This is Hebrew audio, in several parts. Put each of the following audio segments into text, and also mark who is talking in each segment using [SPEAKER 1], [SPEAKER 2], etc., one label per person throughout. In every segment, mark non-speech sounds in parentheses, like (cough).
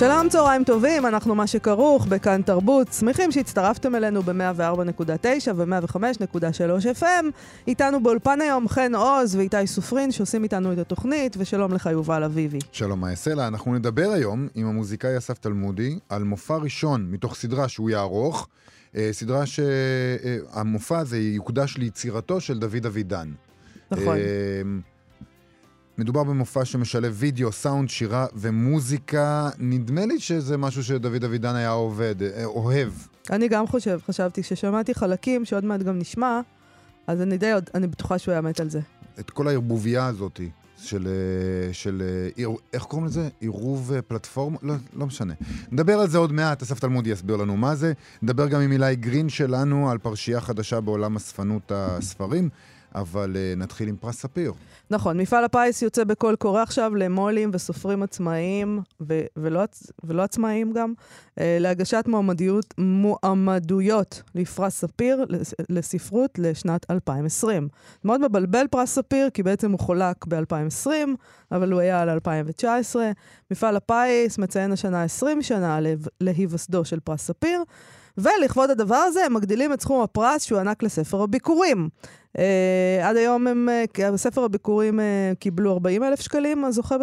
[SPEAKER 1] שלום, צהריים טובים, אנחנו מה שכרוך בכאן תרבות. שמחים שהצטרפתם אלינו ב-104.9 ו-105.3 FM. איתנו באולפן היום חן עוז ואיתי סופרין שעושים איתנו את התוכנית, ושלום לך יובל אביבי.
[SPEAKER 2] שלום, מה יעשה לה? אנחנו נדבר היום עם המוזיקאי אסף תלמודי על מופע ראשון מתוך סדרה שהוא יערוך. אה, סדרה שהמופע הזה יוקדש ליצירתו של דוד אבידן.
[SPEAKER 1] נכון.
[SPEAKER 2] מדובר במופע שמשלב וידאו, סאונד, שירה ומוזיקה. נדמה לי שזה משהו שדוד אבידן היה עובד, אה, אוהב.
[SPEAKER 1] אני גם חושב, חשבתי, כששמעתי חלקים שעוד מעט גם נשמע, אז אני די, אני בטוחה שהוא היה מת על זה.
[SPEAKER 2] את כל הערבוביה הזאת של, אה, של אה, איך קוראים לזה? עירוב פלטפורמה? לא, לא משנה. נדבר על זה עוד מעט, אסף תלמודי יסביר לנו מה זה. נדבר גם עם אילי גרין שלנו על פרשייה חדשה בעולם אספנות הספרים. אבל uh, נתחיל עם פרס ספיר.
[SPEAKER 1] נכון, מפעל הפיס יוצא בקול קורא עכשיו למו"לים וסופרים עצמאיים, ו- ולא, ולא עצמאיים גם, uh, להגשת מועמדיות, מועמדויות לפרס ספיר לספרות לשנת 2020. מאוד מבלבל פרס ספיר, כי בעצם הוא חולק ב-2020, אבל הוא היה על 2019. מפעל הפיס מציין השנה 20 שנה להיווסדו של פרס ספיר. ולכבוד הדבר הזה הם מגדילים את סכום הפרס שהוענק לספר הביקורים. Uh, עד היום הם, בספר הביקורים uh, קיבלו 40 אלף שקלים, הזוכה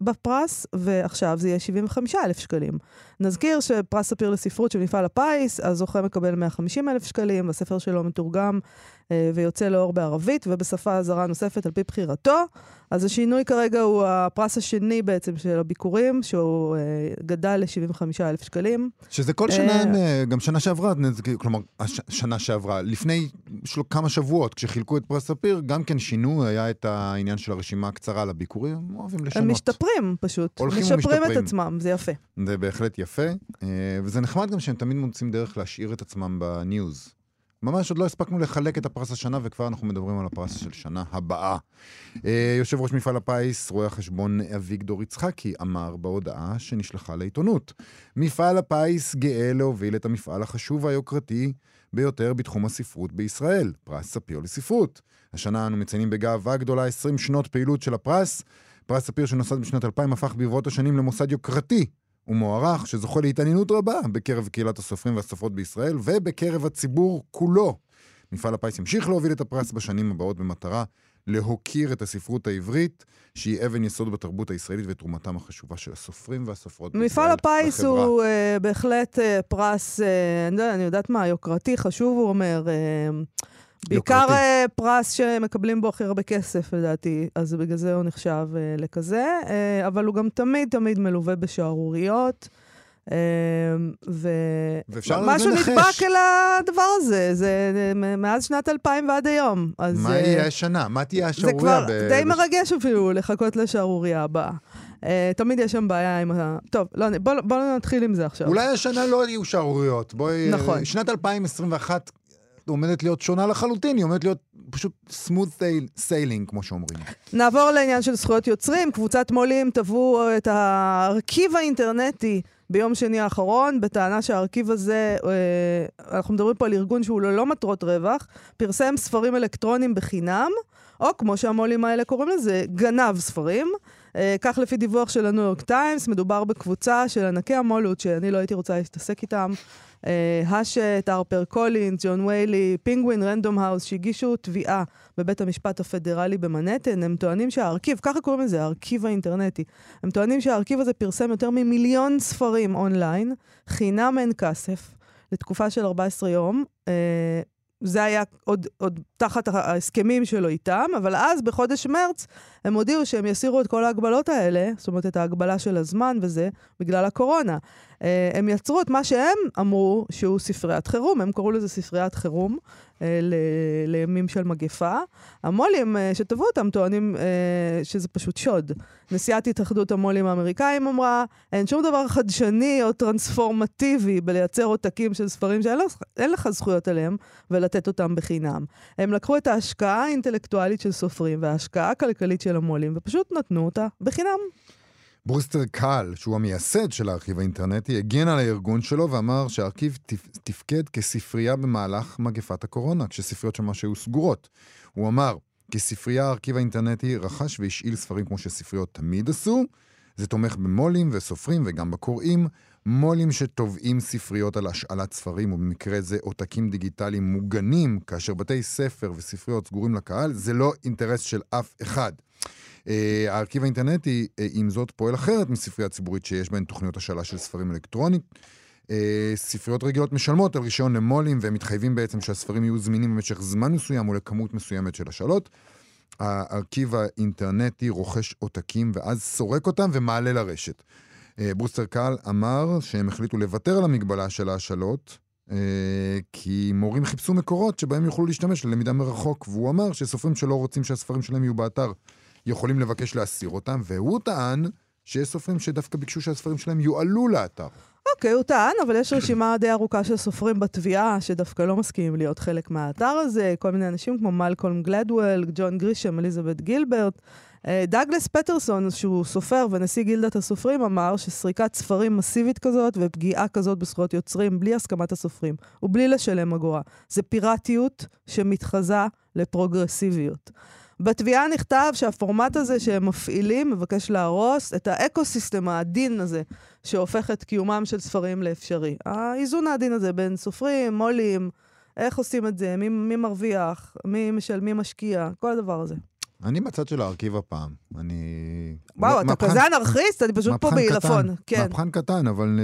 [SPEAKER 1] בפרס, ועכשיו זה יהיה 75 אלף שקלים. נזכיר שפרס ספיר לספרות של מפעל הפיס, הזוכה מקבל 150 אלף שקלים, הספר שלו מתורגם ויוצא לאור בערבית ובשפה זרה נוספת על פי בחירתו. אז השינוי כרגע הוא הפרס השני בעצם של הביקורים, שהוא uh, גדל ל-75 אלף שקלים.
[SPEAKER 2] שזה כל שנה, uh, גם שנה שעברה, כלומר, הש, שנה שעברה, לפני של, כמה שבועות, כשחילקו את פרס ספיר, גם כן שינו, היה את העניין של הרשימה הקצרה לביכורים, הם אוהבים לשנות.
[SPEAKER 1] הם משתפרים פשוט.
[SPEAKER 2] הולכים
[SPEAKER 1] ומשתפרים. משפרים את עצמם, זה יפה.
[SPEAKER 2] זה בהחלט יפה, אה, וזה נחמד גם שהם תמיד מוצאים דרך להשאיר את עצמם ב news. ממש עוד לא הספקנו לחלק את הפרס השנה, וכבר אנחנו מדברים על הפרס של שנה הבאה. אה, יושב ראש מפעל הפיס, רואה החשבון אביגדור יצחקי, אמר בהודעה שנשלחה לעיתונות. מפעל הפיס גאה להוביל את המפעל החשוב והיוקרתי ביותר בתחום הספרות בישראל, פרס ספיר לספרות. השנה אנו מציינים בגאווה גדולה 20 שנות פעילות של הפרס. פרס ספיר שנוסד בשנת 2000 הפך ברבות השנים למוסד יוקרתי ומוערך, שזוכה להתעניינות רבה בקרב קהילת הסופרים והסופרות בישראל ובקרב הציבור כולו. מפעל הפיס ימשיך להוביל את הפרס בשנים הבאות במטרה להוקיר את הספרות העברית, שהיא אבן יסוד בתרבות הישראלית ותרומתם החשובה של הסופרים והסופרות
[SPEAKER 1] בישראל. מפעל הפיס בחברה. הוא uh, בהחלט uh, פרס, uh, אני, יודע, אני יודעת מה, יוקרתי, חשוב, הוא אומר. Uh, בעיקר uh, פרס שמקבלים בו הכי הרבה כסף, לדעתי, אז בגלל זה הוא נחשב uh, לכזה, uh, אבל הוא גם תמיד תמיד מלווה בשערוריות. ומשהו נדבק אל הדבר הזה, זה מאז שנת 2000 ועד היום.
[SPEAKER 2] מה יהיה השנה? מה תהיה השערורייה?
[SPEAKER 1] זה כבר די מרגש אפילו לחכות לשערורייה הבאה. Uh, תמיד יש שם בעיה עם ה... טוב, לא, בואו בוא נתחיל עם זה עכשיו.
[SPEAKER 2] אולי השנה לא יהיו שערוריות. בואי... נכון. שנת 2021 עומדת להיות שונה לחלוטין, היא עומדת להיות פשוט smooth sailing, כמו שאומרים.
[SPEAKER 1] נעבור לעניין של זכויות יוצרים. קבוצת מו"לים תבעו את הארכיב האינטרנטי ביום שני האחרון, בטענה שהארכיב הזה, אה, אנחנו מדברים פה על ארגון שהוא ללא מטרות רווח, פרסם ספרים אלקטרונים בחינם, או כמו שהמו"לים האלה קוראים לזה, גנב ספרים. אה, כך לפי דיווח של הניו יורק טיימס, מדובר בקבוצה של ענקי המו"לות שאני לא הייתי רוצה להתעסק איתם. השט, הרפר קולינס, ג'ון ויילי, פינגווין, רנדום האוס, שהגישו תביעה בבית המשפט הפדרלי במנהטן, הם טוענים שהארכיב, ככה קוראים לזה, הארכיב האינטרנטי, הם טוענים שהארכיב הזה פרסם יותר ממיליון ספרים אונליין, חינם אין כסף, לתקופה של 14 יום. אה, זה היה עוד, עוד תחת ההסכמים שלו איתם, אבל אז בחודש מרץ הם הודיעו שהם יסירו את כל ההגבלות האלה, זאת אומרת את ההגבלה של הזמן וזה, בגלל הקורונה. אה, הם יצרו את מה שהם אמרו שהוא ספריית חירום, הם קראו לזה ספריית חירום אה, ל- לימים של מגפה. המו"לים אה, שטבעו אותם טוענים שזה פשוט שוד. נשיאת התאחדות המו"לים האמריקאים אמרה, אין שום דבר חדשני או טרנספורמטיבי בלייצר עותקים של ספרים שאין לך, אין לך זכויות עליהם ולתת אותם בחינם. הם לקחו את ההשקעה האינטלקטואלית של סופרים וההשקעה הכלכלית של המו"לים ופשוט נתנו אותה בחינם.
[SPEAKER 2] ברוסטר קל, שהוא המייסד של הארכיב האינטרנטי, הגן על הארגון שלו ואמר שהארכיב תפ... תפקד כספרייה במהלך מגפת הקורונה, כשספריות שם שהיו סגורות. הוא אמר, כספרייה הארכיב האינטרנטי רכש והשאיל ספרים כמו שספריות תמיד עשו. זה תומך במו"לים וסופרים וגם בקוראים. מו"לים שתובעים ספריות על השאלת ספרים, ובמקרה זה עותקים דיגיטליים מוגנים, כאשר בתי ספר וספריות סגורים לקהל, זה לא אינטרס של אף אחד. אה, הארכיב האינטרנטי, אה, עם זאת, פועל אחרת מספרייה ציבורית שיש בהן תוכניות השאלה של ספרים אלקטרונית. אה, ספריות רגילות משלמות על רישיון למו"לים, והם מתחייבים בעצם שהספרים יהיו זמינים במשך זמן מסוים או לכמות מסוימת של השאלות. הארכיב האינטרנטי רוכש עותקים ואז סורק אותם ומעלה לרשת. ברוסטר קל אמר שהם החליטו לוותר על המגבלה של ההשאלות, כי מורים חיפשו מקורות שבהם יוכלו להשתמש ללמידה מרחוק, והוא אמר שסופרים שלא רוצים שהספרים שלהם יהיו באתר יכולים לבקש להסיר אותם, והוא טען שיש סופרים שדווקא ביקשו שהספרים שלהם יועלו לאתר.
[SPEAKER 1] אוקיי, הוא טען, אבל יש רשימה די ארוכה של סופרים בתביעה שדווקא לא מסכימים להיות חלק מהאתר הזה, כל מיני אנשים כמו מלקולם גלדוול, ג'ון גרישם, אליזבת גילברט. אה, דאגלס פטרסון, שהוא סופר ונשיא גילדת הסופרים, אמר שסריקת ספרים מסיבית כזאת ופגיעה כזאת בזכויות יוצרים בלי הסכמת הסופרים ובלי לשלם אגורה. זה פיראטיות שמתחזה לפרוגרסיביות. בתביעה נכתב שהפורמט הזה שהם מפעילים מבקש להרוס את ה ecosystem העדין הזה שהופך את קיומם של ספרים לאפשרי. האיזון העדין הזה בין סופרים, מו"לים, איך עושים את זה, מי, מי מרוויח, מי משל, מי משקיע, כל הדבר הזה.
[SPEAKER 2] אני בצד של הארכיב הפעם. אני...
[SPEAKER 1] וואו, אתה כזה אנרכיסט? אני פשוט פה בעילפון. כן.
[SPEAKER 2] מהפכן קטן, אבל...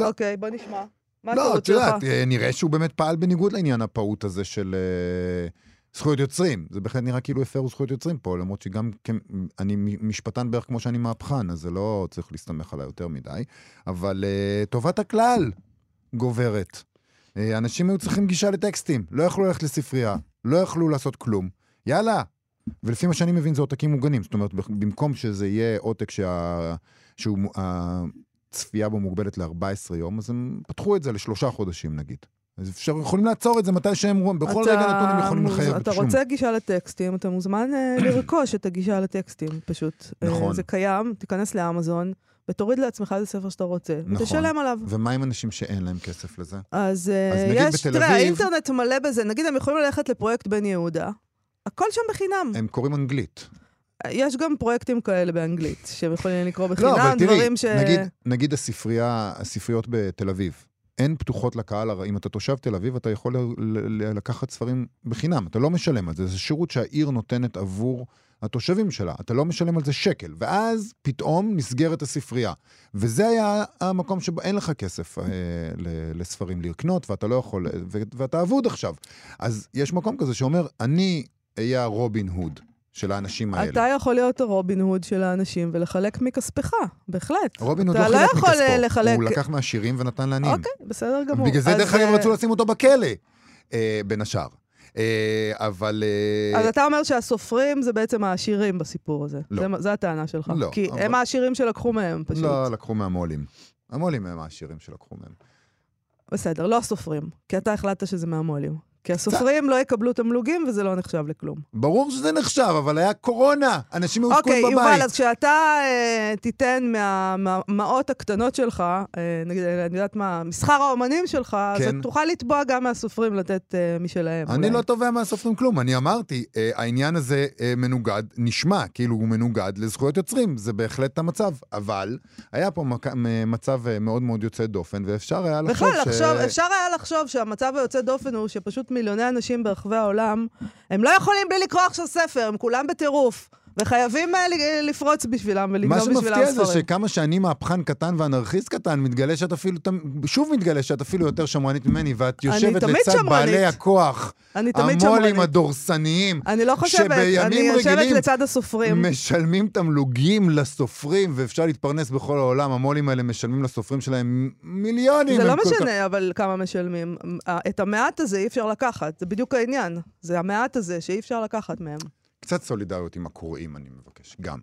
[SPEAKER 2] אה,
[SPEAKER 1] אוקיי, בוא נשמע. מה
[SPEAKER 2] לא, את? יודעת, אה, נראה שהוא באמת פעל בניגוד לעניין הפעוט הזה של אה, זכויות יוצרים. זה בהחלט נראה כאילו הפרו זכויות יוצרים פה, למרות שגם כ- אני משפטן בערך כמו שאני מהפכן, אז זה לא צריך להסתמך עליי יותר מדי. אבל אה, טובת הכלל גוברת. אה, אנשים היו צריכים גישה לטקסטים, לא יכלו ללכת לספרייה, לא יכלו לעשות כלום. יאללה. ולפי מה שאני מבין זה עותקים מוגנים. זאת אומרת, במקום שזה יהיה עותק שה... שהוא... הצפייה בו מוגבלת ל-14 יום, אז הם פתחו את זה לשלושה חודשים נגיד. אז אפשר, יכולים לעצור את זה מתי שהם רואים, בכל
[SPEAKER 1] אתה
[SPEAKER 2] רגע נתון הם יכולים לחייב
[SPEAKER 1] אתה
[SPEAKER 2] בתשלום.
[SPEAKER 1] רוצה גישה לטקסטים, אתה מוזמן אה, (coughs) לרכוש את הגישה לטקסטים, פשוט. אה,
[SPEAKER 2] נכון.
[SPEAKER 1] זה קיים, תיכנס לאמזון, ותוריד לעצמך איזה ספר שאתה רוצה,
[SPEAKER 2] נכון.
[SPEAKER 1] ותשלם עליו.
[SPEAKER 2] ומה עם אנשים שאין להם כסף לזה?
[SPEAKER 1] אז אה,
[SPEAKER 2] אז נגיד
[SPEAKER 1] יש,
[SPEAKER 2] בתל
[SPEAKER 1] תראה,
[SPEAKER 2] אביב-
[SPEAKER 1] האינטרנט מלא בזה. נגיד, הם יכולים ללכת לפרויקט בן יהודה, הכל שם בחינם.
[SPEAKER 2] הם קוראים אנגלית.
[SPEAKER 1] יש גם פרויקטים כאלה באנגלית, שהם יכולים לקרוא
[SPEAKER 2] לא,
[SPEAKER 1] בחינם,
[SPEAKER 2] אבל תראי,
[SPEAKER 1] דברים ש...
[SPEAKER 2] נגיד, נגיד הספרייה, הספריות בתל אביב. הן פתוחות לקהל, אם אתה תושב תל אביב, אתה יכול לקחת ספרים בחינם, אתה לא משלם על זה, זה שירות שהעיר נותנת עבור התושבים שלה, אתה לא משלם על זה שקל, ואז פתאום נסגרת הספרייה. וזה היה המקום שבו אין לך כסף אה, לספרים לקנות, ואתה לא יכול, ו- ואתה אבוד עכשיו. אז יש מקום כזה שאומר, אני אהיה הרובין הוד של האנשים האלה.
[SPEAKER 1] אתה יכול להיות הרובין הוד של האנשים ולחלק מכספך, בהחלט.
[SPEAKER 2] רובין הוד לא
[SPEAKER 1] לא
[SPEAKER 2] חילק
[SPEAKER 1] יכול,
[SPEAKER 2] מכספו,
[SPEAKER 1] אה, לחלק-
[SPEAKER 2] הוא לקח מהשירים ונתן לעניים.
[SPEAKER 1] אוקיי, בסדר גמור.
[SPEAKER 2] בגלל זה, דרך אגב,
[SPEAKER 1] אה,
[SPEAKER 2] רצו לשים אותו בכלא, אה, בין השאר. אה, אבל... אה,
[SPEAKER 1] אז אתה אומר שהסופרים זה בעצם העשירים בסיפור הזה.
[SPEAKER 2] לא.
[SPEAKER 1] זה, זה הטענה שלך.
[SPEAKER 2] לא,
[SPEAKER 1] כי
[SPEAKER 2] אבל-
[SPEAKER 1] הם העשירים שלקחו מהם, פשוט.
[SPEAKER 2] לא, לקחו מהמו"לים. המו"לים הם העשירים שלקחו מהם.
[SPEAKER 1] בסדר, לא הסופרים. כי אתה החלטת שזה מהמו"לים. כי הסופרים לא יקבלו תמלוגים וזה לא נחשב לכלום.
[SPEAKER 2] ברור שזה נחשב, אבל היה קורונה. אנשים היו
[SPEAKER 1] אוקיי,
[SPEAKER 2] תקועים
[SPEAKER 1] יובל,
[SPEAKER 2] בבית.
[SPEAKER 1] אז כשאתה אה, תיתן מה- מהמעות הקטנות שלך, אה, נגיד, אני יודעת מה, משכר האומנים שלך, אז
[SPEAKER 2] כן.
[SPEAKER 1] תוכל לתבוע גם מהסופרים לתת אה, משלהם.
[SPEAKER 2] אני
[SPEAKER 1] אולי.
[SPEAKER 2] לא תובע מהסופרים כלום, אני אמרתי, אה, העניין הזה אה, מנוגד, נשמע כאילו הוא מנוגד לזכויות יוצרים, זה בהחלט המצב, אבל היה פה מק- מצב אה, מאוד מאוד יוצא דופן, ואפשר היה לחשוב
[SPEAKER 1] בכלל,
[SPEAKER 2] ש...
[SPEAKER 1] לחשוב, אפשר היה לחשוב שהמצב היוצא דופן הוא שפשוט מיליוני אנשים ברחבי העולם, הם לא יכולים בלי לקרוא עכשיו ספר, הם כולם בטירוף. וחייבים אה, לפרוץ בשבילם
[SPEAKER 2] מה
[SPEAKER 1] ולגנוב בשבילם
[SPEAKER 2] שמפתיע זה
[SPEAKER 1] ספרים.
[SPEAKER 2] שכמה שאני מהפכן קטן ואנרכיסט קטן, מתגלה שאת אפילו, שוב מתגלה שאת אפילו יותר שמרנית ממני, ואת יושבת לצד
[SPEAKER 1] שמרנית.
[SPEAKER 2] בעלי הכוח,
[SPEAKER 1] אני תמיד
[SPEAKER 2] המו"לים. הדורסניים,
[SPEAKER 1] אני לא חושבת, אני יושבת לצד הסופרים.
[SPEAKER 2] משלמים תמלוגים לסופרים, ואפשר להתפרנס בכל העולם. המו"לים האלה משלמים לסופרים שלהם מיליונים.
[SPEAKER 1] זה לא
[SPEAKER 2] כל כך-
[SPEAKER 1] משנה, אבל כמה משלמים. את המעט הזה אי אפשר לקחת, זה בדיוק העניין. זה המעט הזה שאי אפשר לקחת מהם.
[SPEAKER 2] קצת סולידריות עם הקוראים, אני מבקש, גם.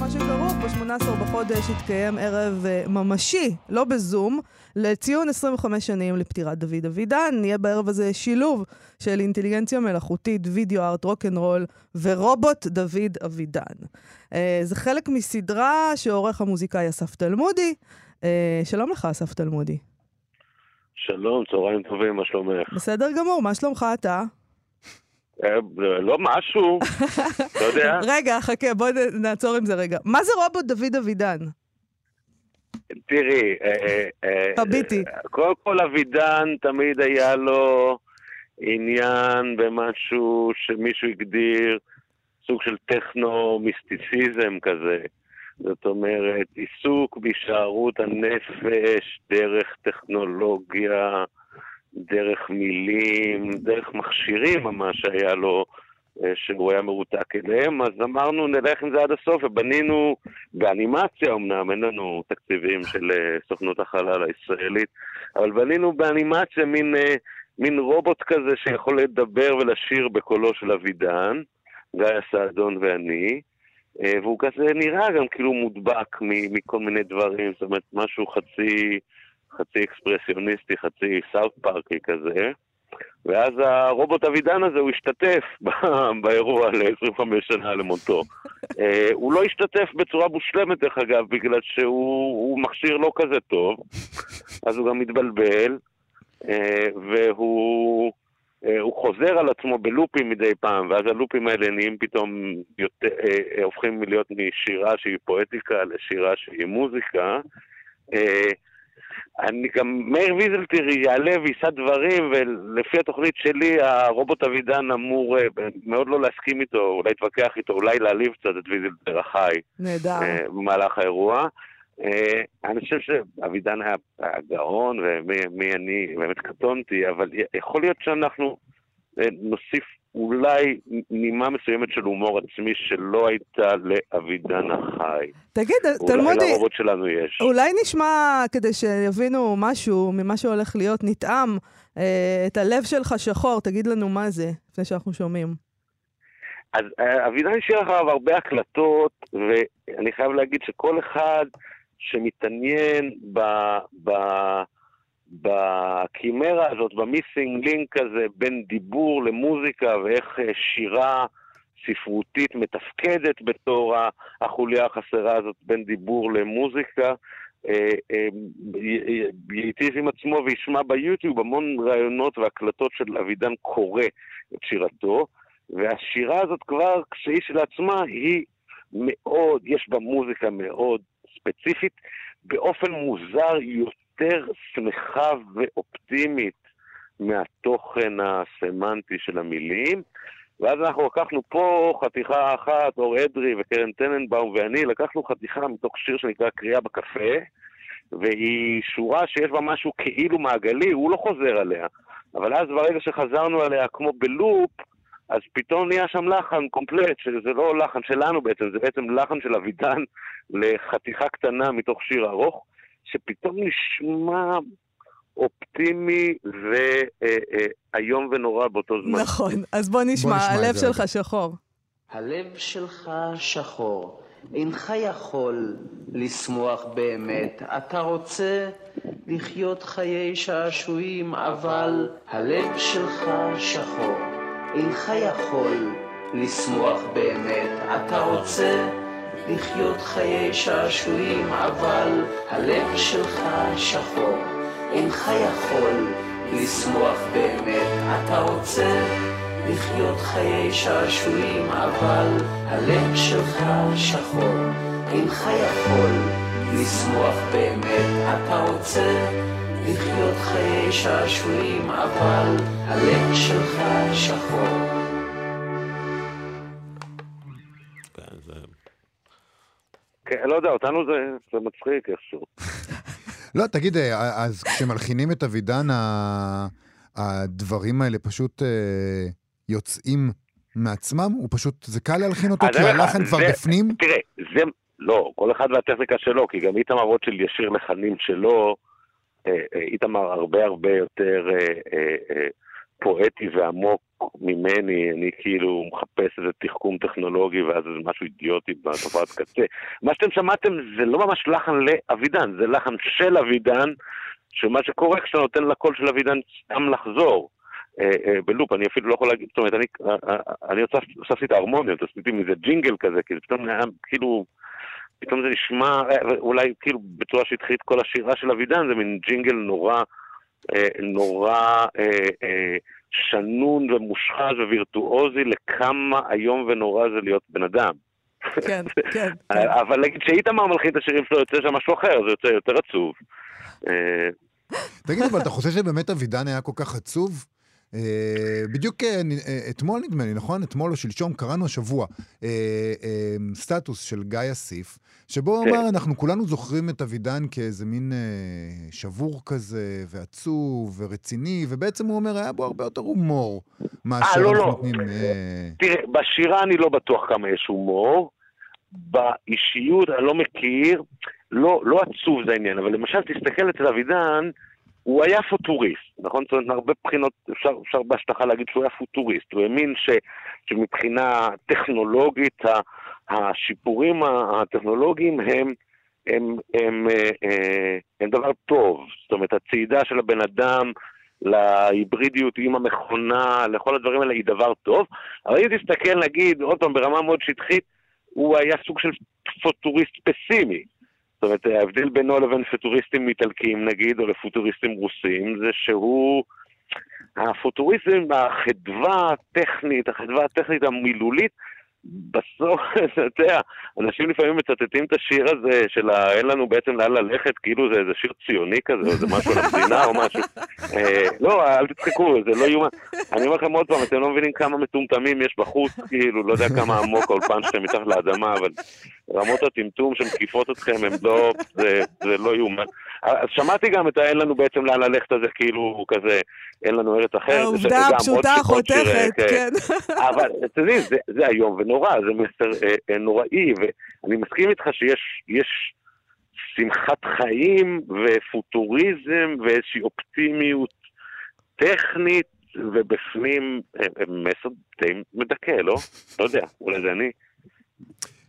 [SPEAKER 1] מה שכרוך, ב-18 בחודש יתקיים ערב אה, ממשי, לא בזום, לציון 25 שנים לפטירת דוד אבידן. יהיה בערב הזה שילוב של אינטליגנציה מלאכותית, וידאו ארט, רוקנרול ורובוט דוד אבידן. אה, זה חלק מסדרה שעורך המוזיקאי אסף תלמודי. אה, שלום לך, אסף תלמודי.
[SPEAKER 3] שלום, צהריים טובים, מה שלומך?
[SPEAKER 1] בסדר גמור, מה שלומך אתה?
[SPEAKER 3] אה, לא משהו, (laughs) אתה יודע,
[SPEAKER 1] רגע, חכה, בוא נ- נעצור עם זה רגע. מה זה רובוט דוד אבידן?
[SPEAKER 3] תראי, אה, אה,
[SPEAKER 1] הביטי.
[SPEAKER 3] אה, קודם כל אבידן תמיד היה לו עניין במשהו שמישהו הגדיר סוג של טכנו-מיסטיציזם כזה. זאת אומרת, עיסוק בהישארות הנפש דרך טכנולוגיה, דרך מילים, דרך מכשירים ממש שהיה לו, אה, שהוא היה מרותק אליהם, אז אמרנו נלך עם זה עד הסוף, ובנינו באנימציה אמנם, אין לנו תקציבים של אה, סוכנות החלל הישראלית, אבל בנינו באנימציה מין, אה, מין רובוט כזה שיכול לדבר ולשיר בקולו של אבידן, גיא סעדון ואני. אה, והוא כזה נראה גם כאילו מודבק מכל מיני דברים, זאת אומרת, משהו חצי, חצי אקספרסיוניסטי, חצי סאוט פארקי כזה. ואז הרובוט אבידן הזה, הוא השתתף (laughs) באירוע ל-25 שנה למותו. אה, הוא לא השתתף בצורה מושלמת, דרך אגב, בגלל שהוא הוא מכשיר לא כזה טוב, אז הוא גם מתבלבל, אה, והוא... אה, הוא חוזר על עצמו בלופים מדי פעם, ואז הלופים האלה נהיים פתאום יותר, אה, אה, הופכים להיות משירה שהיא פואטיקה לשירה שהיא מוזיקה. אני גם, מאיר ויזלטיר יעלה ויישא דברים, ולפי התוכנית שלי, הרובוט אבידן אמור מאוד לא להסכים איתו, אולי להתווכח איתו, אולי להעליב קצת את ויזלטיר החי.
[SPEAKER 1] נהדר.
[SPEAKER 3] במהלך האירוע. אה, אני חושב שאבידן היה היה גאון, ומי מי אני, באמת קטונתי, אבל יכול להיות שאנחנו אה, נוסיף אולי נימה מסוימת של הומור עצמי שלא הייתה לאבידן החי.
[SPEAKER 1] תגיד,
[SPEAKER 3] אולי
[SPEAKER 1] תלמודי,
[SPEAKER 3] לרובוט שלנו יש.
[SPEAKER 1] אולי נשמע, כדי שיבינו משהו ממה שהולך להיות, נטעם אה, את הלב שלך שחור, תגיד לנו מה זה, לפני שאנחנו שומעים.
[SPEAKER 3] אז אה, אבידן השאיר אחריו הרבה הקלטות, ואני חייב להגיד שכל אחד שמתעניין בקימרה הזאת, במיסינג לינק הזה בין דיבור למוזיקה ואיך אה, שירה ספרותית מתפקדת בתור החוליה החסרה הזאת בין דיבור למוזיקה, אה, אה, ייטיב עם עצמו וישמע ביוטיוב המון ראיונות והקלטות של אבידן קורא את שירתו, והשירה הזאת כבר, כשהיא שלעצמה, היא מאוד, יש בה מוזיקה מאוד ספציפית, באופן מוזר יותר שמחה ואופטימית מהתוכן הסמנטי של המילים. ואז אנחנו לקחנו פה חתיכה אחת, אור אדרי וקרן טננבאום ואני, לקחנו חתיכה מתוך שיר שנקרא קריאה בקפה, והיא שורה שיש בה משהו כאילו מעגלי, הוא לא חוזר עליה. אבל אז ברגע שחזרנו עליה כמו בלופ, אז פתאום נהיה שם לחן קומפלט, שזה לא לחן שלנו בעצם, זה בעצם לחן של אבידן לחתיכה קטנה מתוך שיר ארוך, שפתאום נשמע אופטימי ואיום ונורא באותו זמן.
[SPEAKER 1] נכון, אז בוא נשמע,
[SPEAKER 2] נשמע את
[SPEAKER 1] הלב
[SPEAKER 2] זה
[SPEAKER 1] שלך
[SPEAKER 2] רגע.
[SPEAKER 1] שחור.
[SPEAKER 4] הלב שלך שחור, אינך יכול לשמוח באמת. אתה רוצה לחיות חיי שעשועים, אבל הלב שלך שחור, אינך יכול לשמוח באמת. אתה רוצה לחיות חיי שעשועים, אבל הלב שלך שחור, אינך יכול לשמוח באמת. אתה רוצה לחיות חיי שעשועים, אבל הלב שלך שחור. אינך יכול לשמוח באמת. אתה רוצה לחיות חיי שעשועים, אבל הלב שלך שחור.
[SPEAKER 3] כן, זה... כן, לא יודע, אותנו זה, זה מצחיק איכשהו. (laughs)
[SPEAKER 2] לא, תגיד, אה, אז כשמלחינים את אבידן, הדברים האלה פשוט אה, יוצאים מעצמם? הוא פשוט, זה קל להלחין אותו כי הלחן כבר
[SPEAKER 3] זה-
[SPEAKER 2] בפנים?
[SPEAKER 3] תראה, זה, לא, כל אחד והטכניקה שלו, כי גם איתמר רוטשילד ישיר לחנים שלו, איתמר הרבה הרבה יותר אה, אה, אה, פואטי ועמוק ממני, אני כאילו מחפש איזה תחכום טכנולוגי ואז איזה משהו אידיוטי בתופעת קצה. מה שאתם שמעתם זה לא ממש לחן לאבידן, זה לחן של אבידן, שמה שקורה כשאתה נותן לקול של אבידן סתם לחזור. אה, אה, בלופ, אני אפילו לא יכול להגיד, זאת אומרת, אני, אה, אה, הוספתי את ההרמוניות, עשיתי מזה ג'ינגל כזה, כי זה פתאום היה כאילו, פתאום זה נשמע, אולי כאילו בצורה שהתחיל כל השירה של אבידן, זה מין ג'ינגל נורא, אה, נורא אה, אה, שנון ומושחז ווירטואוזי לכמה איום ונורא זה להיות בן אדם.
[SPEAKER 1] כן, (laughs) כן, כן.
[SPEAKER 3] אבל להגיד שאיתמר מלחין את השירים שלו, יוצא שם משהו אחר, זה יוצא יותר עצוב.
[SPEAKER 2] תגיד, אבל אתה חושב שבאמת אבידן היה כל כך עצוב? אה, בדיוק אה, אה, אתמול נדמה לי, נכון? אתמול או שלשום קראנו השבוע סטטוס של גיא אסיף, שבו הוא
[SPEAKER 3] כן.
[SPEAKER 2] אמר, אנחנו כולנו זוכרים את אבידן כאיזה מין שבור כזה, ועצוב, ורציני, ובעצם הוא אומר, היה בו הרבה יותר הומור מאשר
[SPEAKER 3] לא,
[SPEAKER 2] אנחנו
[SPEAKER 3] לא.
[SPEAKER 2] נותנים... אה,
[SPEAKER 3] תראה, בשירה אני לא בטוח כמה יש הומור, באישיות אני לא מכיר, לא, לא עצוב זה העניין, אבל למשל תסתכל אצל אבידן, הוא היה פוטוריסט, נכון? זאת אומרת, מהרבה בחינות אפשר, אפשר בהשטחה להגיד שהוא היה פוטוריסט, הוא האמין ש, שמבחינה טכנולוגית, השיפורים הטכנולוגיים הם, הם, הם, אה, אה, הם דבר טוב, זאת אומרת, הצעידה של הבן אדם להיברידיות עם המכונה, לכל הדברים האלה היא דבר טוב, אבל אם תסתכל, נגיד, עוד פעם, ברמה מאוד שטחית, הוא היה סוג של פוטוריסט פסימי. אומרת, ההבדל בינו לבין פוטוריסטים איטלקיים, נגיד, או לפוטוריסטים רוסים, זה שהוא... הפוטוריזם, החדווה הטכנית, החדווה הטכנית המילולית, בסוף, (laughs) אתה יודע, אנשים לפעמים מצטטים את השיר הזה של ה- אין לנו בעצם לאן ללכת, כאילו זה איזה שיר ציוני כזה, או איזה משהו על המדינה או משהו. אה, לא, אל תצחקו, זה לא יאומן. אני אומר לכם עוד פעם, אתם לא מבינים כמה מטומטמים יש בחוץ, כאילו, לא יודע כמה עמוק האולפן שלכם מתחת לאדמה, אבל רמות הטמטום שמקיפות אתכם הם לא, זה, זה לא יאומן. אז שמעתי גם את האין לנו בעצם לאן ללכת הזה, כאילו, כזה, אין לנו ארץ אחרת.
[SPEAKER 1] העובדה הפשוטה החותכת,
[SPEAKER 3] כן.
[SPEAKER 1] כן. (laughs)
[SPEAKER 3] אבל אתם יודעים, זה, זה איום ונורא, זה מסר אה, אה, נוראי, ואני מסכים איתך שיש יש שמחת חיים ופוטוריזם ואיזושהי אופטימיות טכנית, ובפנים אה, אה, מסר די מדכא, לא? לא יודע, אולי זה אני.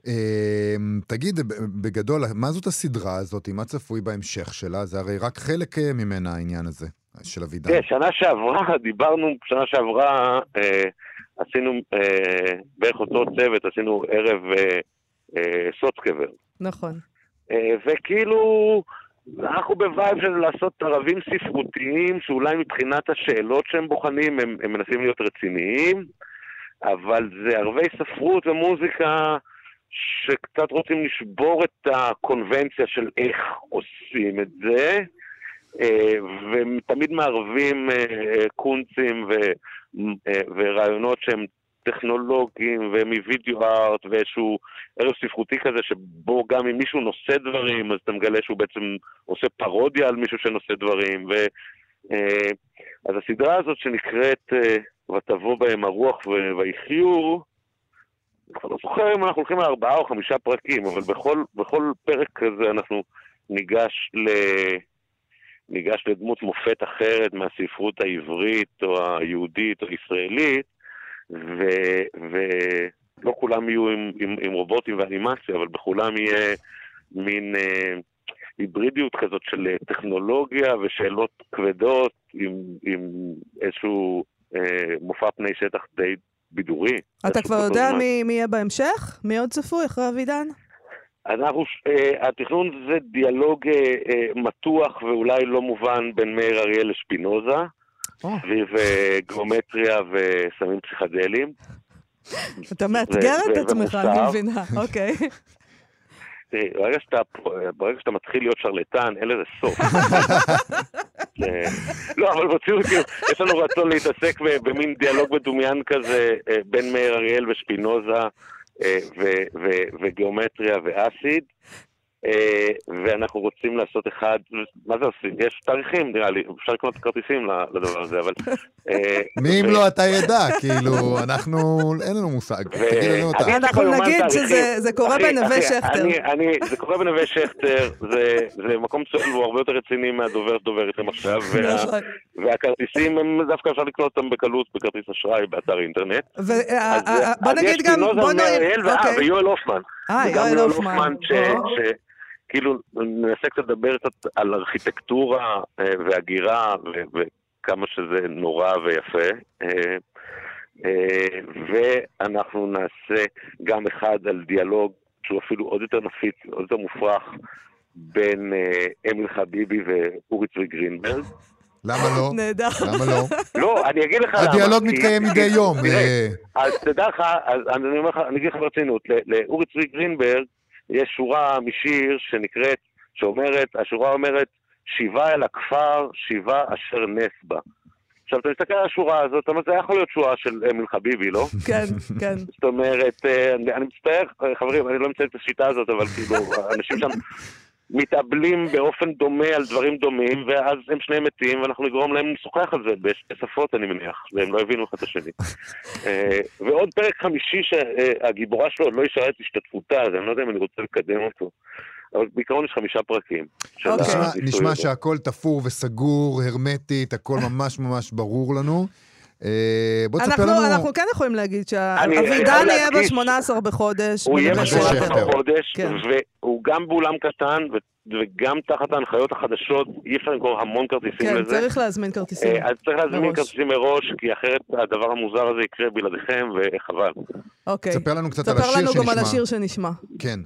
[SPEAKER 2] אה, תגיד, בגדול, מה זאת הסדרה הזאת? מה צפוי בהמשך שלה? זה הרי רק חלק אה, ממנה העניין הזה, של אבידן.
[SPEAKER 3] כן, שנה שעברה, (laughs) דיברנו, שנה שעברה אה, עשינו אה, בערך אותו צוות, עשינו ערב אה, אה, סוצקבר.
[SPEAKER 1] נכון.
[SPEAKER 3] אה, וכאילו, אנחנו ב vibe של לעשות ערבים ספרותיים, שאולי מבחינת השאלות שהם בוחנים, הם, הם מנסים להיות רציניים, אבל זה ערבי ספרות ומוזיקה שקצת רוצים לשבור את הקונבנציה של איך עושים את זה, אה, ותמיד מערבים אה, קונצים ו, אה, ורעיונות שהם טכנולוגיים ומ video art ואיזשהו ערב ספרותי כזה שבו גם אם מישהו נושא דברים אז אתה מגלה שהוא בעצם עושה פרודיה על מישהו שנושא דברים ו... אה, אז הסדרה הזאת שנקראת אה, ותבוא בהם הרוח ו- ויחיו, אני כבר לא זוכר אם אנחנו הולכים לארבעה או חמישה פרקים, אבל בכל, בכל פרק כזה אנחנו ניגש ל... ניגש לדמות מופת אחרת מהספרות העברית או היהודית או הישראלית, ו- ולא כולם יהיו עם, עם, עם רובוטים ואנימציה, אבל בכולם יהיה מין אה, היברידיות כזאת של טכנולוגיה ושאלות כבדות עם, עם איזשהו אה, מופע פני שטח די בידורי.
[SPEAKER 1] אתה כבר יודע. מי מי יהיה בהמשך? מי עוד צפוי אחרי אבידן?
[SPEAKER 3] אנחנו, אה, התכנון זה דיאלוג אה, אה, מתוח ואולי לא מובן בין מאיר אריאל לשפינוזה. סביב אה, גיאומטריה וסמים פסיכדליים.
[SPEAKER 1] אתה מאתגר את עצמך, אני. מבינה. אוקיי.
[SPEAKER 3] תראי, ברגע שאתה מתחיל להיות שרלטן, אין לזה סוף. (laughs) לא, אבל ברצינות, כאילו, יש לנו רצון להתעסק במין דיאלוג מדומיין כזה אה, בין מאיר אריאל ושפינוזה אה, וגיאומטריה ואסיד. אה, ואנחנו רוצים לעשות אחד, מה זה עושים? יש תאריכים נראה לי, אפשר לקנות כרטיסים לדבר הזה, אבל... אה,
[SPEAKER 2] מי אם לא אתה ידע, כאילו, אנחנו, אין לנו מושג. תגיד לנו.
[SPEAKER 3] אני-
[SPEAKER 1] אנחנו נגיד. שזה זה קורה בנווה שכטר.
[SPEAKER 3] זה קורה בנווה שכטר, זה, זה מקום מצוין והוא הרבה יותר רציני מהדובר שדובר איתכם עכשיו, (laughs)
[SPEAKER 1] נכון.
[SPEAKER 3] והכרטיסים דווקא אפשר לקנות אותם בקלות בכרטיס אשראי באתר אינטרנט.
[SPEAKER 1] אה, בוא
[SPEAKER 3] אז
[SPEAKER 1] נגיד
[SPEAKER 3] יש
[SPEAKER 1] גם,
[SPEAKER 3] פינוזה,
[SPEAKER 1] בוא נגיד, אוקיי.
[SPEAKER 3] ויואל הופמן.
[SPEAKER 1] אה,
[SPEAKER 3] וגם
[SPEAKER 1] יואל הופמן.
[SPEAKER 3] שכאילו ננסה קצת לדבר קצת על ארכיטקטורה אה, והגירה וכמה שזה נורא ויפה. אה, אה, ואנחנו נעשה גם אחד על דיאלוג שהוא אפילו עוד יותר נפיץ, עוד יותר מופרך, בין אמיל חביבי ואורי צבי גרינברג.
[SPEAKER 2] למה לא?
[SPEAKER 1] נהדר.
[SPEAKER 2] למה לא?
[SPEAKER 3] לא, אני אגיד לך למה.
[SPEAKER 2] הדיאלוג מתקיים מדי יום.
[SPEAKER 3] אז תדע לך, אני אגיד לך ברצינות, לאורי צבי גרינברג יש שורה משיר שנקראת, שאומרת, השורה אומרת, שיבה אל הכפר, שיבה אשר נס בה. עכשיו, אתה מסתכל על השורה הזאת, אתה אומר, זה יכול להיות שורה של אמיל חביבי, לא? (laughs)
[SPEAKER 1] כן, כן.
[SPEAKER 3] זאת אומרת, אה, אני, מצטער, אה, חברים, אני לא מציין את השיטה הזאת, אבל כאילו, (laughs) אנשים שם מתאבלים באופן דומה על דברים דומים, ואז הם שניהם מתים, ואנחנו נגרום להם לשוחח על זה בשתי שפות, אני מניח, והם לא הבינו אחד את השני. (laughs) אה, ועוד פרק חמישי שהגיבורה שלו עוד לא אישרה את השתתפותה, אז אני לא יודע אם אני רוצה לקדם אותו. אבל בעיקרון יש חמישה פרקים.
[SPEAKER 1] אוקיי.
[SPEAKER 2] נשמע-. שהכל תפור וסגור, הרמטית, הכל ממש ממש ברור לנו. אה, בוא תספר
[SPEAKER 1] אנחנו,
[SPEAKER 2] לנו...
[SPEAKER 1] אנחנו כן יכולים להגיד שהאבידן יהיה
[SPEAKER 3] להדגיש-
[SPEAKER 1] ב-18 בחודש.
[SPEAKER 3] הוא יהיה
[SPEAKER 1] בנווה
[SPEAKER 2] בשמונה
[SPEAKER 1] שכטר.
[SPEAKER 2] שכטר.
[SPEAKER 3] ב-18 בחודש,
[SPEAKER 1] כן.
[SPEAKER 3] והוא גם באולם קטן, וגם תחת ההנחיות החדשות, אי אפשר למכור המון כרטיסים
[SPEAKER 1] כן,
[SPEAKER 3] לזה.
[SPEAKER 1] צריך להזמין כרטיסים.
[SPEAKER 3] אה, אז צריך להזמין
[SPEAKER 1] מראש.
[SPEAKER 3] כרטיסים מראש, כי אחרת הדבר המוזר הזה יקרה בלעדיכם, וחבל.
[SPEAKER 1] אוקיי.
[SPEAKER 2] תספר לנו קצת על השיר
[SPEAKER 1] לנו גם על
[SPEAKER 2] שנשמע.
[SPEAKER 1] השיר שנשמע.
[SPEAKER 2] כן,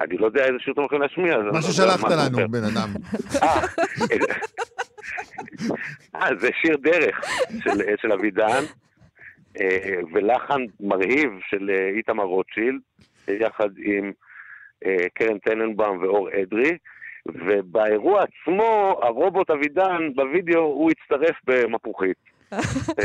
[SPEAKER 3] אני לא יודע איזה שיר אתם הולכים להשמיע.
[SPEAKER 2] מה
[SPEAKER 3] לא
[SPEAKER 2] ששלחת לנו. בן אדם.
[SPEAKER 3] אה, אה, זה שיר דרך של, אבידן, אה, ולחן מרהיב של אה, איתמר רוטשילד, יחד עם קרן טננבאום ואור אדרי. ובאירוע עצמו, הרובוט אבידן, בווידאו, הוא הצטרף במפוחית.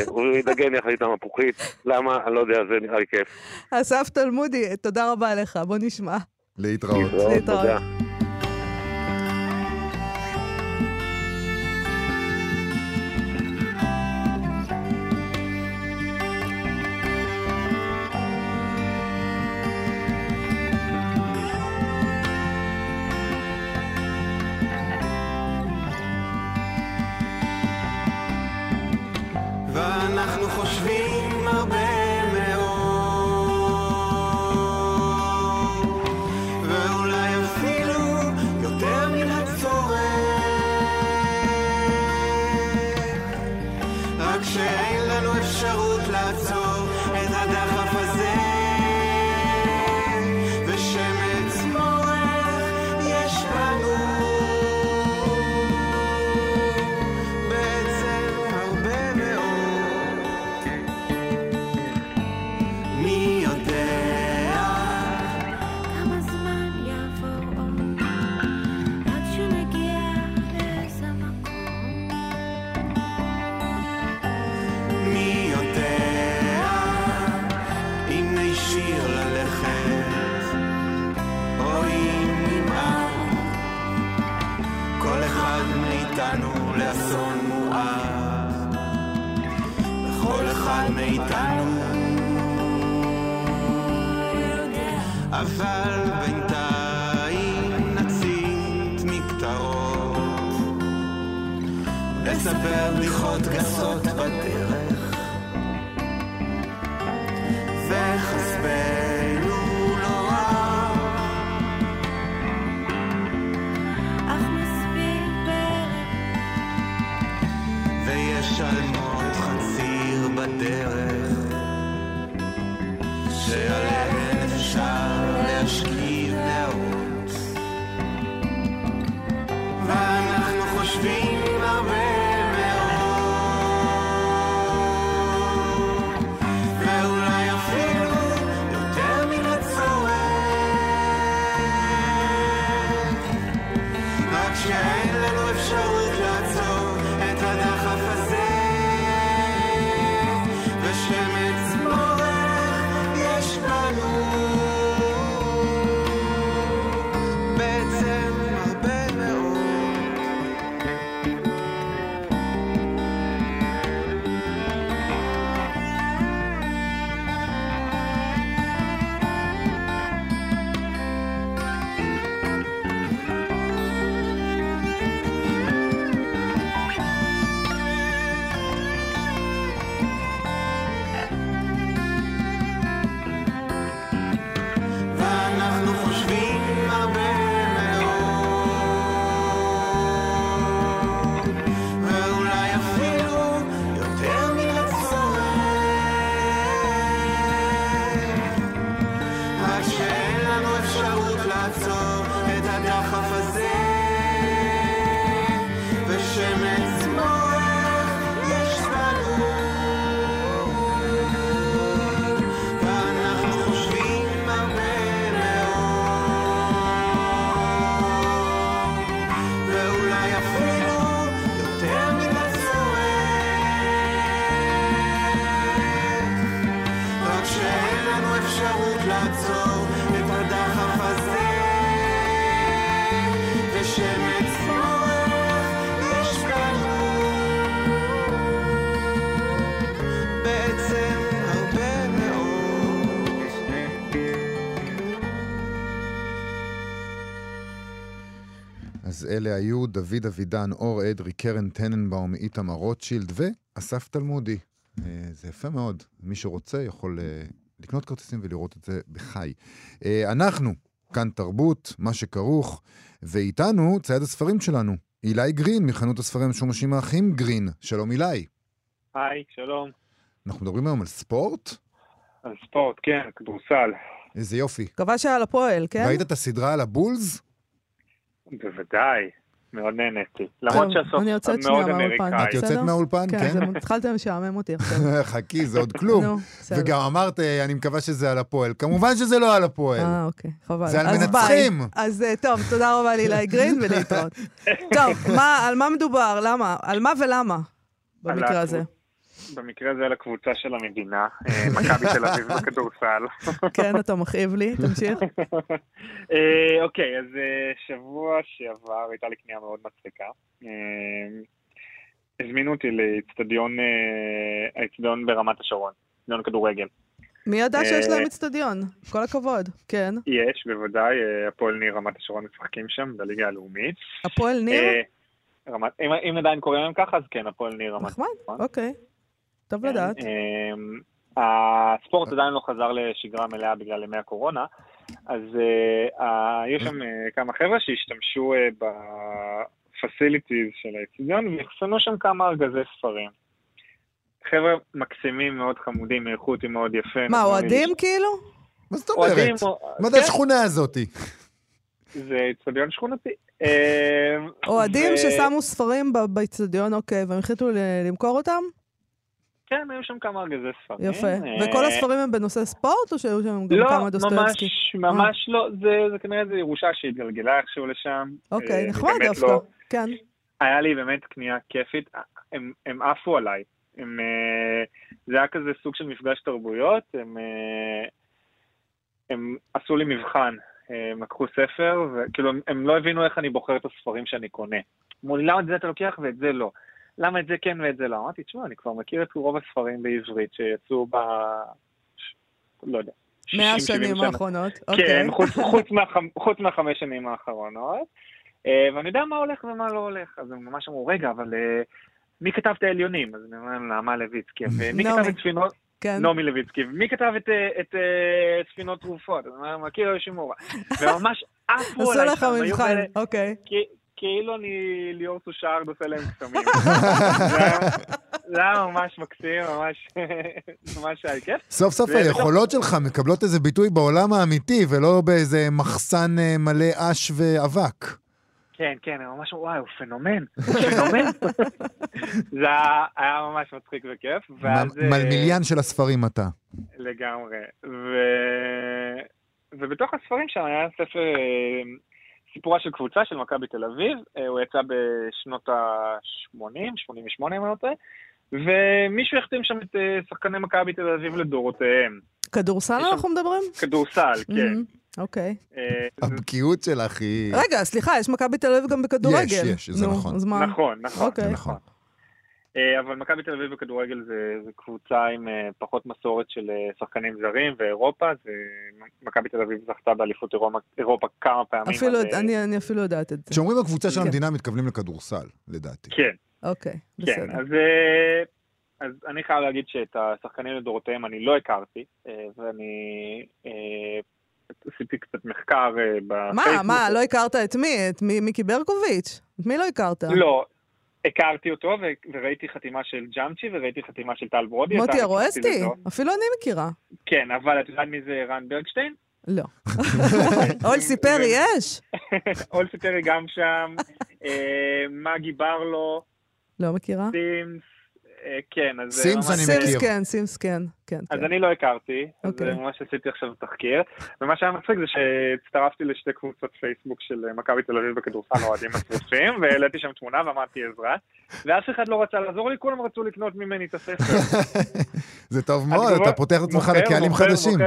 [SPEAKER 3] הוא ידגן יחד איתם מפוחית. למה? אני לא יודע, זה נראה לי כיף.
[SPEAKER 1] אסף תלמודי, תודה רבה לך, בוא נשמע.
[SPEAKER 2] להתראות.
[SPEAKER 3] להתראות. תודה.
[SPEAKER 5] ואנחנו חושבים הרבה ויש אלמות חציר בדרך שעליהן אפשר
[SPEAKER 2] אלה היו דוד אבידן, אור אדרי, קרן טננבאום, איתמר רוטשילד ואסף תלמודי. אה, זה יפה מאוד. מי שרוצה יכול אה, לקנות כרטיסים ולראות את זה בחי. אה, אנחנו, כאן תרבות, מה שכרוך, ואיתנו צייד הספרים שלנו, אילי גרין, מחנות הספרים המשומשים האחים גרין. שלום אילי.
[SPEAKER 6] היי, שלום.
[SPEAKER 2] אנחנו מדברים היום על ספורט?
[SPEAKER 6] על ספורט, כן, כדורסל.
[SPEAKER 2] איזה יופי.
[SPEAKER 1] כבש על הפועל, כן?
[SPEAKER 2] ראית את הסדרה על הבולס?
[SPEAKER 6] בוודאי, מאוד נהניתי. למרות שהסוף
[SPEAKER 1] אני יוצאת
[SPEAKER 6] מאוד
[SPEAKER 1] שנייה מהאולפן.
[SPEAKER 6] אמריקאי.
[SPEAKER 2] את יוצאת? מהאולפן?
[SPEAKER 1] כן,
[SPEAKER 2] כן.
[SPEAKER 1] התחלתם לשעמם אותי עכשיו. (laughs)
[SPEAKER 2] חכי, זה עוד כלום. וגם אמרת, אה, אני מקווה שזה על הפועל. כמובן שזה לא על הפועל.
[SPEAKER 1] אה, אוקיי, חבל.
[SPEAKER 2] זה על מנצחים.
[SPEAKER 1] אז אה, טוב, תודה רבה לאילי גרין (laughs) ולהתראות. טוב, מה- על מה מדובר? למה? על מה ולמה? במקרה הזה.
[SPEAKER 6] במקרה הזה על הקבוצה של המדינה, אה, מכבי תל אביב (laughs) בכדורסל.
[SPEAKER 1] כן, אתה מכאיב לי, תמשיך. (laughs)
[SPEAKER 6] אה, אוקיי, אז אה, שבוע שעבר הייתה לי קנייה מאוד מצחיקה. הזמינו אותי לאצטדיון האצטדיון ברמת השרון, אצטדיון כדורגל.
[SPEAKER 1] מי ידע שיש להם אצטדיון? כל הכבוד. כן.
[SPEAKER 6] יש, בוודאי, הפועל ניר רמת השרון משחקים שם בליגה הלאומית.
[SPEAKER 1] הפועל ניר?
[SPEAKER 6] רמת, אם, אם עדיין קוראים להם ככה, אז כן, הפועל ניר רמת
[SPEAKER 1] נחמד,
[SPEAKER 6] השרון.
[SPEAKER 1] אוקיי. טוב
[SPEAKER 6] כן,
[SPEAKER 1] לדעת.
[SPEAKER 6] אמ, הספורט עדיין לא חזר לשגרה מלאה בגלל ימי הקורונה, אז אה, אה, היו שם אה, כמה חבר'ה שהשתמשו אה, בפסיליטיז של האצטדיון ואחסנו שם כמה ארגזי ספרים. חבר'ה מקסימים, מאוד חמודים, אירחו אותי מאוד יפה.
[SPEAKER 1] מה, אוהדים כאילו?
[SPEAKER 2] מה זאת אומרת?
[SPEAKER 6] או-
[SPEAKER 2] מה זה
[SPEAKER 6] כן,
[SPEAKER 2] השכונה הזאתי?
[SPEAKER 6] זה אצטדיון שכונתי. אמ,
[SPEAKER 1] אוהדים
[SPEAKER 6] ו-
[SPEAKER 1] ששמו ספרים באצטדיון, אוקיי, והם החליטו למכור אותם?
[SPEAKER 6] כן, היו שם כמה ארגזי ספרים.
[SPEAKER 1] יפה.
[SPEAKER 6] אה,
[SPEAKER 1] וכל הספרים הם בנושא ספורט, או שהיו שם גם
[SPEAKER 6] לא,
[SPEAKER 1] כמה דוסטויבסקי?
[SPEAKER 6] ממש, ממש לא, זה, זה כנראה איזו ירושה שהתגלגלה איכשהו לשם.
[SPEAKER 1] אוקיי,
[SPEAKER 6] אה,
[SPEAKER 1] נחמד דווקא.
[SPEAKER 6] לא-
[SPEAKER 1] כן.
[SPEAKER 6] היה לי באמת קנייה כיפית, הם, הם עפו עליי. הם, אה, זה היה כזה סוג של מפגש תרבויות, הם, אה, הם עשו לי מבחן, אה, הם לקחו ספר, וכאילו הם, הם לא הבינו איך אני בוחר את הספרים שאני קונה. אמרו לי, למה את זה אתה לוקח ואת זה לא? למה את זה כן ואת זה לא? אמרתי, תשמע, אני כבר מכיר את רוב הספרים בעברית שיצאו ב... לא יודע.
[SPEAKER 1] מאה
[SPEAKER 6] 60, 70
[SPEAKER 1] שנים. האחרונות.
[SPEAKER 6] כן,
[SPEAKER 1] אוקיי.
[SPEAKER 6] חוץ, חוץ, מהחמ, חוץ מהחמש שנים האחרונות. אה, ואני יודע מה הולך ומה לא הולך. אז הם ממש אמרו, רגע, אבל אה, מי כתב את העליונים? אז אני אומר להם, נעמה לויצקי. (laughs) ומי. כתב את ספינות...
[SPEAKER 1] כן.
[SPEAKER 6] נעמי לויצקי. ומי כתב את, אה, את ספינות תרופות? אז אני אומר, מכיר יושימורה. (laughs) וממש עפו
[SPEAKER 1] עשו
[SPEAKER 6] עליי
[SPEAKER 1] לך
[SPEAKER 6] שם, היו
[SPEAKER 1] מבחן, אוקיי.
[SPEAKER 6] כאילו אני ליאור סושארד עושה להם קסמים. (laughs) זה היה- ממש מקסים, ממש (laughs) ממש היה כיף.
[SPEAKER 2] סוף סוף היכולות שלך מקבלות איזה ביטוי בעולם האמיתי, ולא באיזה מחסן אה, מלא אש ואבק.
[SPEAKER 6] כן, כן, הם ממש, וואי, הוא פנומן, פנומן. (laughs) זה היה- ממש מצחיק וכיף. ואז... אה,
[SPEAKER 2] מלמיליאן של הספרים אתה.
[SPEAKER 6] לגמרי. ובתוך הספרים שם היה ספר, אה, סיפורה של קבוצה של מכבי תל אביב, אה, הוא יצא בשנות ה-80, 88 אם אני לא טועה, ומישהו החתים שם את אה, שחקני מכבי תל אביב לדורותיהם.
[SPEAKER 1] כדורסל אנחנו מדברים?
[SPEAKER 6] כדורסל, כן.
[SPEAKER 1] אוקיי.
[SPEAKER 6] אה,
[SPEAKER 2] הבקיאות שלך היא...
[SPEAKER 1] רגע, סליחה, יש מכבי תל אביב גם בכדורגל.
[SPEAKER 2] יש, יש, זה נכון.
[SPEAKER 1] מה?
[SPEAKER 6] נכון, נכון.
[SPEAKER 1] אוקיי.
[SPEAKER 2] זה נכון.
[SPEAKER 6] אה, אבל מכבי תל אביב בכדורגל זה, זה קבוצה עם אה, פחות מסורת של אה, שחקנים זרים ואירופה, זה, מכבי תל אביב זכתה באליפות אירופה, אירופה כמה פעמים.
[SPEAKER 1] אפילו,
[SPEAKER 6] אז, אה,
[SPEAKER 1] אני אני אפילו יודעת את זה.
[SPEAKER 2] כשאומרים הקבוצה של
[SPEAKER 1] כן.
[SPEAKER 2] המדינה, מתכוונים לכדורסל, לדעתי.
[SPEAKER 6] כן,
[SPEAKER 1] אוקיי,
[SPEAKER 6] כן.
[SPEAKER 1] בסדר.
[SPEAKER 6] אז, אה, אז אני חייב להגיד שאת השחקנים לדורותיהם אני לא הכרתי, אה, ואני אה, עשיתי קצת מחקר אה, בפייסבוק.
[SPEAKER 1] מה, מה, לא הכרת את מי? את מי- מיקי ברקוביץ'? את מי לא הכרת?
[SPEAKER 6] לא. הכרתי אותו ו- וראיתי חתימה של ג'אמצ'י וראיתי חתימה של טל ברודי.
[SPEAKER 1] מוטי
[SPEAKER 6] ארואסטי? לזה.
[SPEAKER 1] אפילו אני מכירה.
[SPEAKER 6] כן, אבל את יודעת מי זה רן ברגשטיין?
[SPEAKER 1] לא. (laughs) אולסי פרי יש? (laughs)
[SPEAKER 6] אולסי פרי גם שם, אה, מגי ברלו,
[SPEAKER 1] לא מכירה.
[SPEAKER 6] סימס, כן, אז... זה
[SPEAKER 2] סימס אני
[SPEAKER 1] סימס
[SPEAKER 2] מכיר.
[SPEAKER 1] כן, סימס כן. כן,
[SPEAKER 6] אז
[SPEAKER 1] כן.
[SPEAKER 6] אני לא הכרתי, אז
[SPEAKER 1] אוקיי.
[SPEAKER 6] אה, ממש עשיתי עכשיו תחקיר, ומה שהיה מצחיק זה שהצטרפתי לשתי קבוצות פייסבוק של אה, מכבי תל אביב בכדורסל אוהדים מטורפים, והעליתי שם תמונה ואמרתי עזרה, ואף אחד לא רצה לעזור לי, כולם רצו לקנות ממני את הספר. (laughs)
[SPEAKER 2] זה טוב מאוד, אתה פותח את עצמך לקהלים חדשים.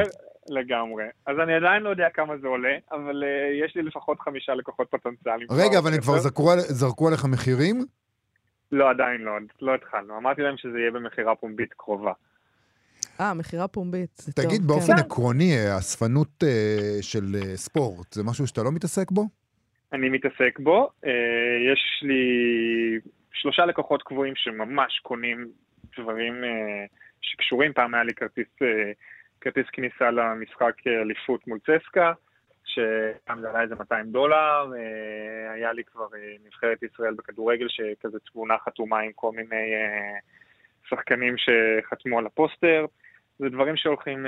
[SPEAKER 6] לגמרי. אז אני עדיין לא יודע כמה זה עולה, אבל אה, יש לי לפחות חמישה לקוחות פוטנציאליים.
[SPEAKER 2] רגע, אבל הם כבר. זרקו זרקו עליך מחירים?
[SPEAKER 6] לא, עדיין לא, לא התחלנו. אמרתי להם שזה יהיה במכירה פומבית קרובה.
[SPEAKER 1] אה, מכירה פומבית. זה טוב,
[SPEAKER 2] תגיד,
[SPEAKER 1] כן.
[SPEAKER 2] באופן עקרוני, האספנות אה, של אה, ספורט, זה משהו שאתה לא מתעסק בו?
[SPEAKER 6] אני מתעסק בו. אה, יש לי שלושה לקוחות קבועים שממש קונים דברים אה, שקשורים. פעם היה לי כרטיס, אה, כרטיס כניסה למשחק אה, אליפות מול צסקה, שפעם זה עלה איזה 200 דולר. אה, היה לי כבר אה, נבחרת ישראל בכדורגל, שכזה תמונה חתומה עם כל מיני אה, שחקנים שחתמו על הפוסטר. זה דברים שהולכים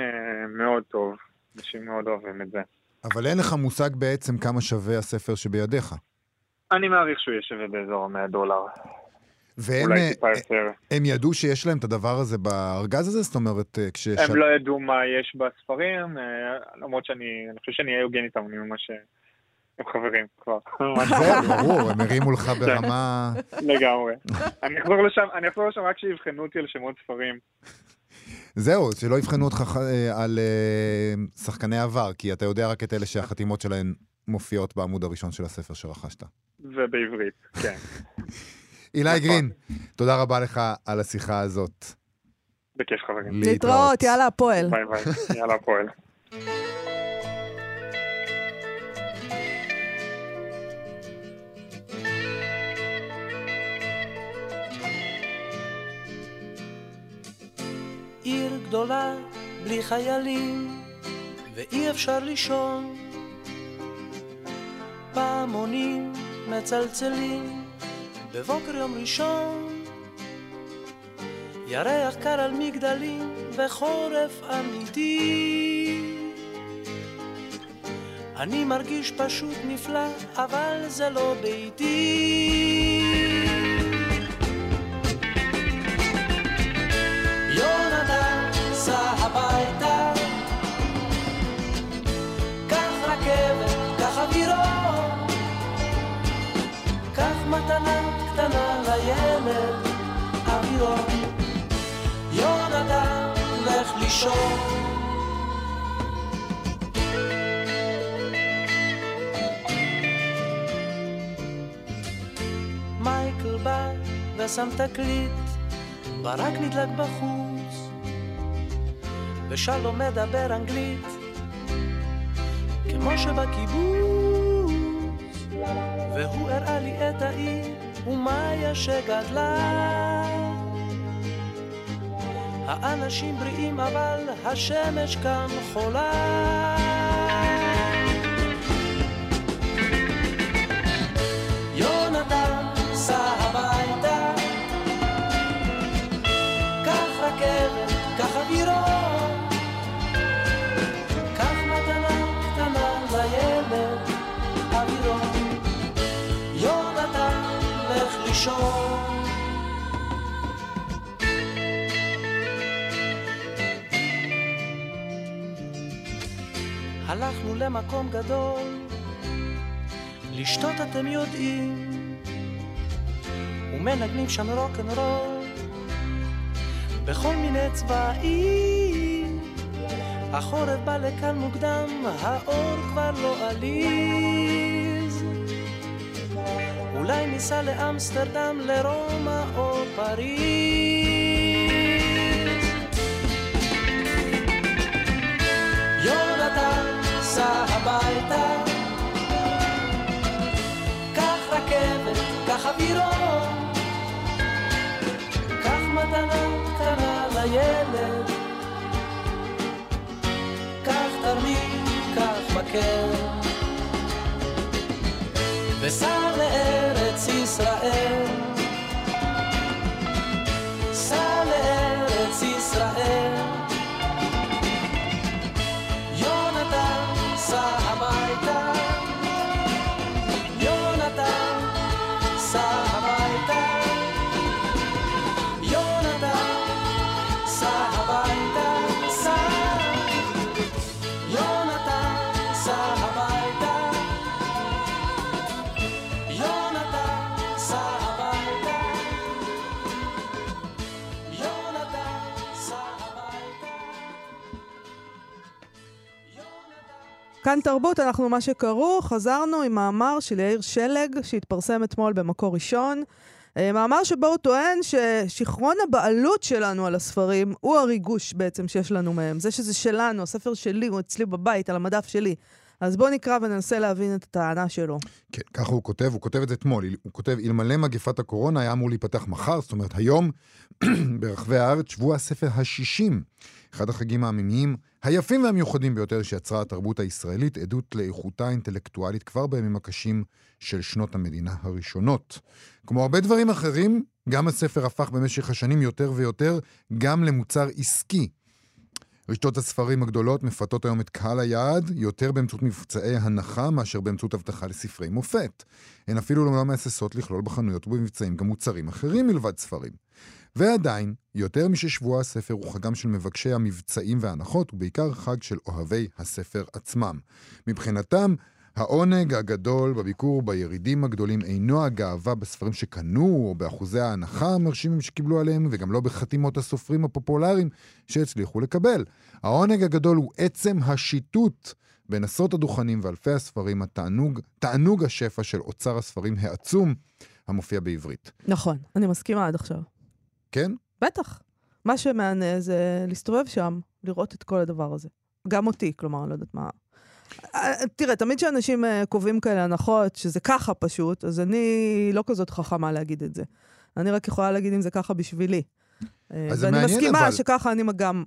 [SPEAKER 6] מאוד טוב. אנשים מאוד אוהבים את זה.
[SPEAKER 2] אבל אין לך מושג בעצם כמה שווה הספר שבידיך.
[SPEAKER 6] אני מעריך שהוא יהיה שווה באזור ה-100 דולר.
[SPEAKER 2] והם אה,
[SPEAKER 6] יותר.
[SPEAKER 2] הם ידעו שיש להם את הדבר הזה בארגז הזה? זאת אומרת, אה, כש...
[SPEAKER 6] הם לא ידעו מה יש בספרים, אה, למרות שאני אני חושב שאני אהיה הוגן איתם, אני ממש... אה, הם חברים כבר. (laughs)
[SPEAKER 2] זהו, ברור, הם הרימו לך ברמה... (laughs)
[SPEAKER 6] לגמרי. אני אחזור לשם, אני אחזור לשם רק כשיבחנו אותי על שמות ספרים.
[SPEAKER 2] זהו, שלא יבחנו אותך אה, על אה, שחקני עבר, כי אתה יודע רק את אלה שהחתימות שלהם מופיעות בעמוד הראשון של הספר שרכשת.
[SPEAKER 6] ובעברית, כן. (laughs)
[SPEAKER 2] אילי
[SPEAKER 6] נכון.
[SPEAKER 2] גרין, תודה רבה לך על השיחה הזאת.
[SPEAKER 6] בכיף חברים.
[SPEAKER 1] להתראות, יאללה, הפועל.
[SPEAKER 6] ביי ביי, יאללה הפועל.
[SPEAKER 7] עיר גדולה בלי חיילים ואי אפשר לישון פעמונים מצלצלים בבוקר יום ראשון ירח קר על מגדלים וחורף אמיתי. אני מרגיש פשוט נפלא אבל זה לא ביתי. יונתן, קטנה. מייקל בא ושם תקליט ברק נדלק בחוץ, ושלום מדבר אנגלית, כמו שבקיבוץ, והוא הראה לי את העיר, ומאיה שגדלה. האנשים בריאים אבל השמש כאן חולה. הלכנו למקום גדול, לשתות אתם יודעים, ומנגנים שם רוקנרול. בכל מיני צבעים. החורף בא לכאן מוקדם, האור כבר לא עליז. אולי ניסע לאמסטרדם, לרומא או פריז. יונתן, סע הביתה. קח רכבת, קח אווירון. קח מתנה קטנה לילד, קח תרמיד, קח מקל, וסע לארץ
[SPEAKER 1] כאן תרבות, אנחנו מה שקראו, חזרנו עם מאמר של יאיר שלג, שהתפרסם אתמול במקור ראשון. אה, מאמר שבו הוא טוען ששיכרון הבעלות שלנו על הספרים הוא הריגוש בעצם שיש לנו מהם. זה שזה שלנו, הספר שלי הוא אצלי בבית, על המדף שלי. אז בואו נקרא וננסה להבין את הטענה שלו.
[SPEAKER 2] כן, ככה הוא כותב, הוא כותב את זה אתמול, הוא כותב, אלמלא מגפת הקורונה היה אמור להיפתח מחר, זאת אומרת היום, (clears throat) ברחבי הארץ, שבוע הספר ה-60. אחד החגים העממיים היפים והמיוחדים ביותר שיצרה התרבות הישראלית, עדות לאיכותה האינטלקטואלית כבר בימים הקשים של שנות המדינה הראשונות. כמו הרבה דברים אחרים, גם הספר הפך במשך השנים יותר ויותר גם למוצר עסקי. רשתות הספרים הגדולות מפתות היום את קהל היעד יותר באמצעות מבצעי הנחה מאשר באמצעות הבטחה לספרי מופת. הן אפילו לא מהססות לכלול בחנויות ובמבצעים גם מוצרים אחרים מלבד ספרים. ועדיין, יותר מששבוע הספר הוא חגם של מבקשי המבצעים וההנחות, ובעיקר חג של אוהבי הספר עצמם. מבחינתם, העונג הגדול בביקור בירידים הגדולים אינו הגאווה בספרים שקנו, או באחוזי ההנחה המרשימים שקיבלו עליהם, וגם לא בחתימות הסופרים הפופולריים שהצליחו לקבל. העונג הגדול הוא עצם השיטוט בין עשרות הדוכנים ואלפי הספרים, התענוג, תענוג השפע של אוצר הספרים העצום המופיע בעברית.
[SPEAKER 1] נכון, אני מסכימה עד עכשיו.
[SPEAKER 2] כן?
[SPEAKER 1] בטח. מה שמענה זה להסתובב שם, לראות את כל הדבר הזה. גם אותי, כלומר, אני לא יודעת מה... אה, תראה, תמיד כשאנשים אה, קובעים כאלה הנחות, שזה ככה פשוט, אז אני לא כזאת חכמה להגיד את זה. אני רק יכולה להגיד אם זה ככה בשבילי. אה,
[SPEAKER 2] אז זה
[SPEAKER 1] ואני
[SPEAKER 2] מעניין,
[SPEAKER 1] מסכימה
[SPEAKER 2] אבל-
[SPEAKER 1] שככה אני גם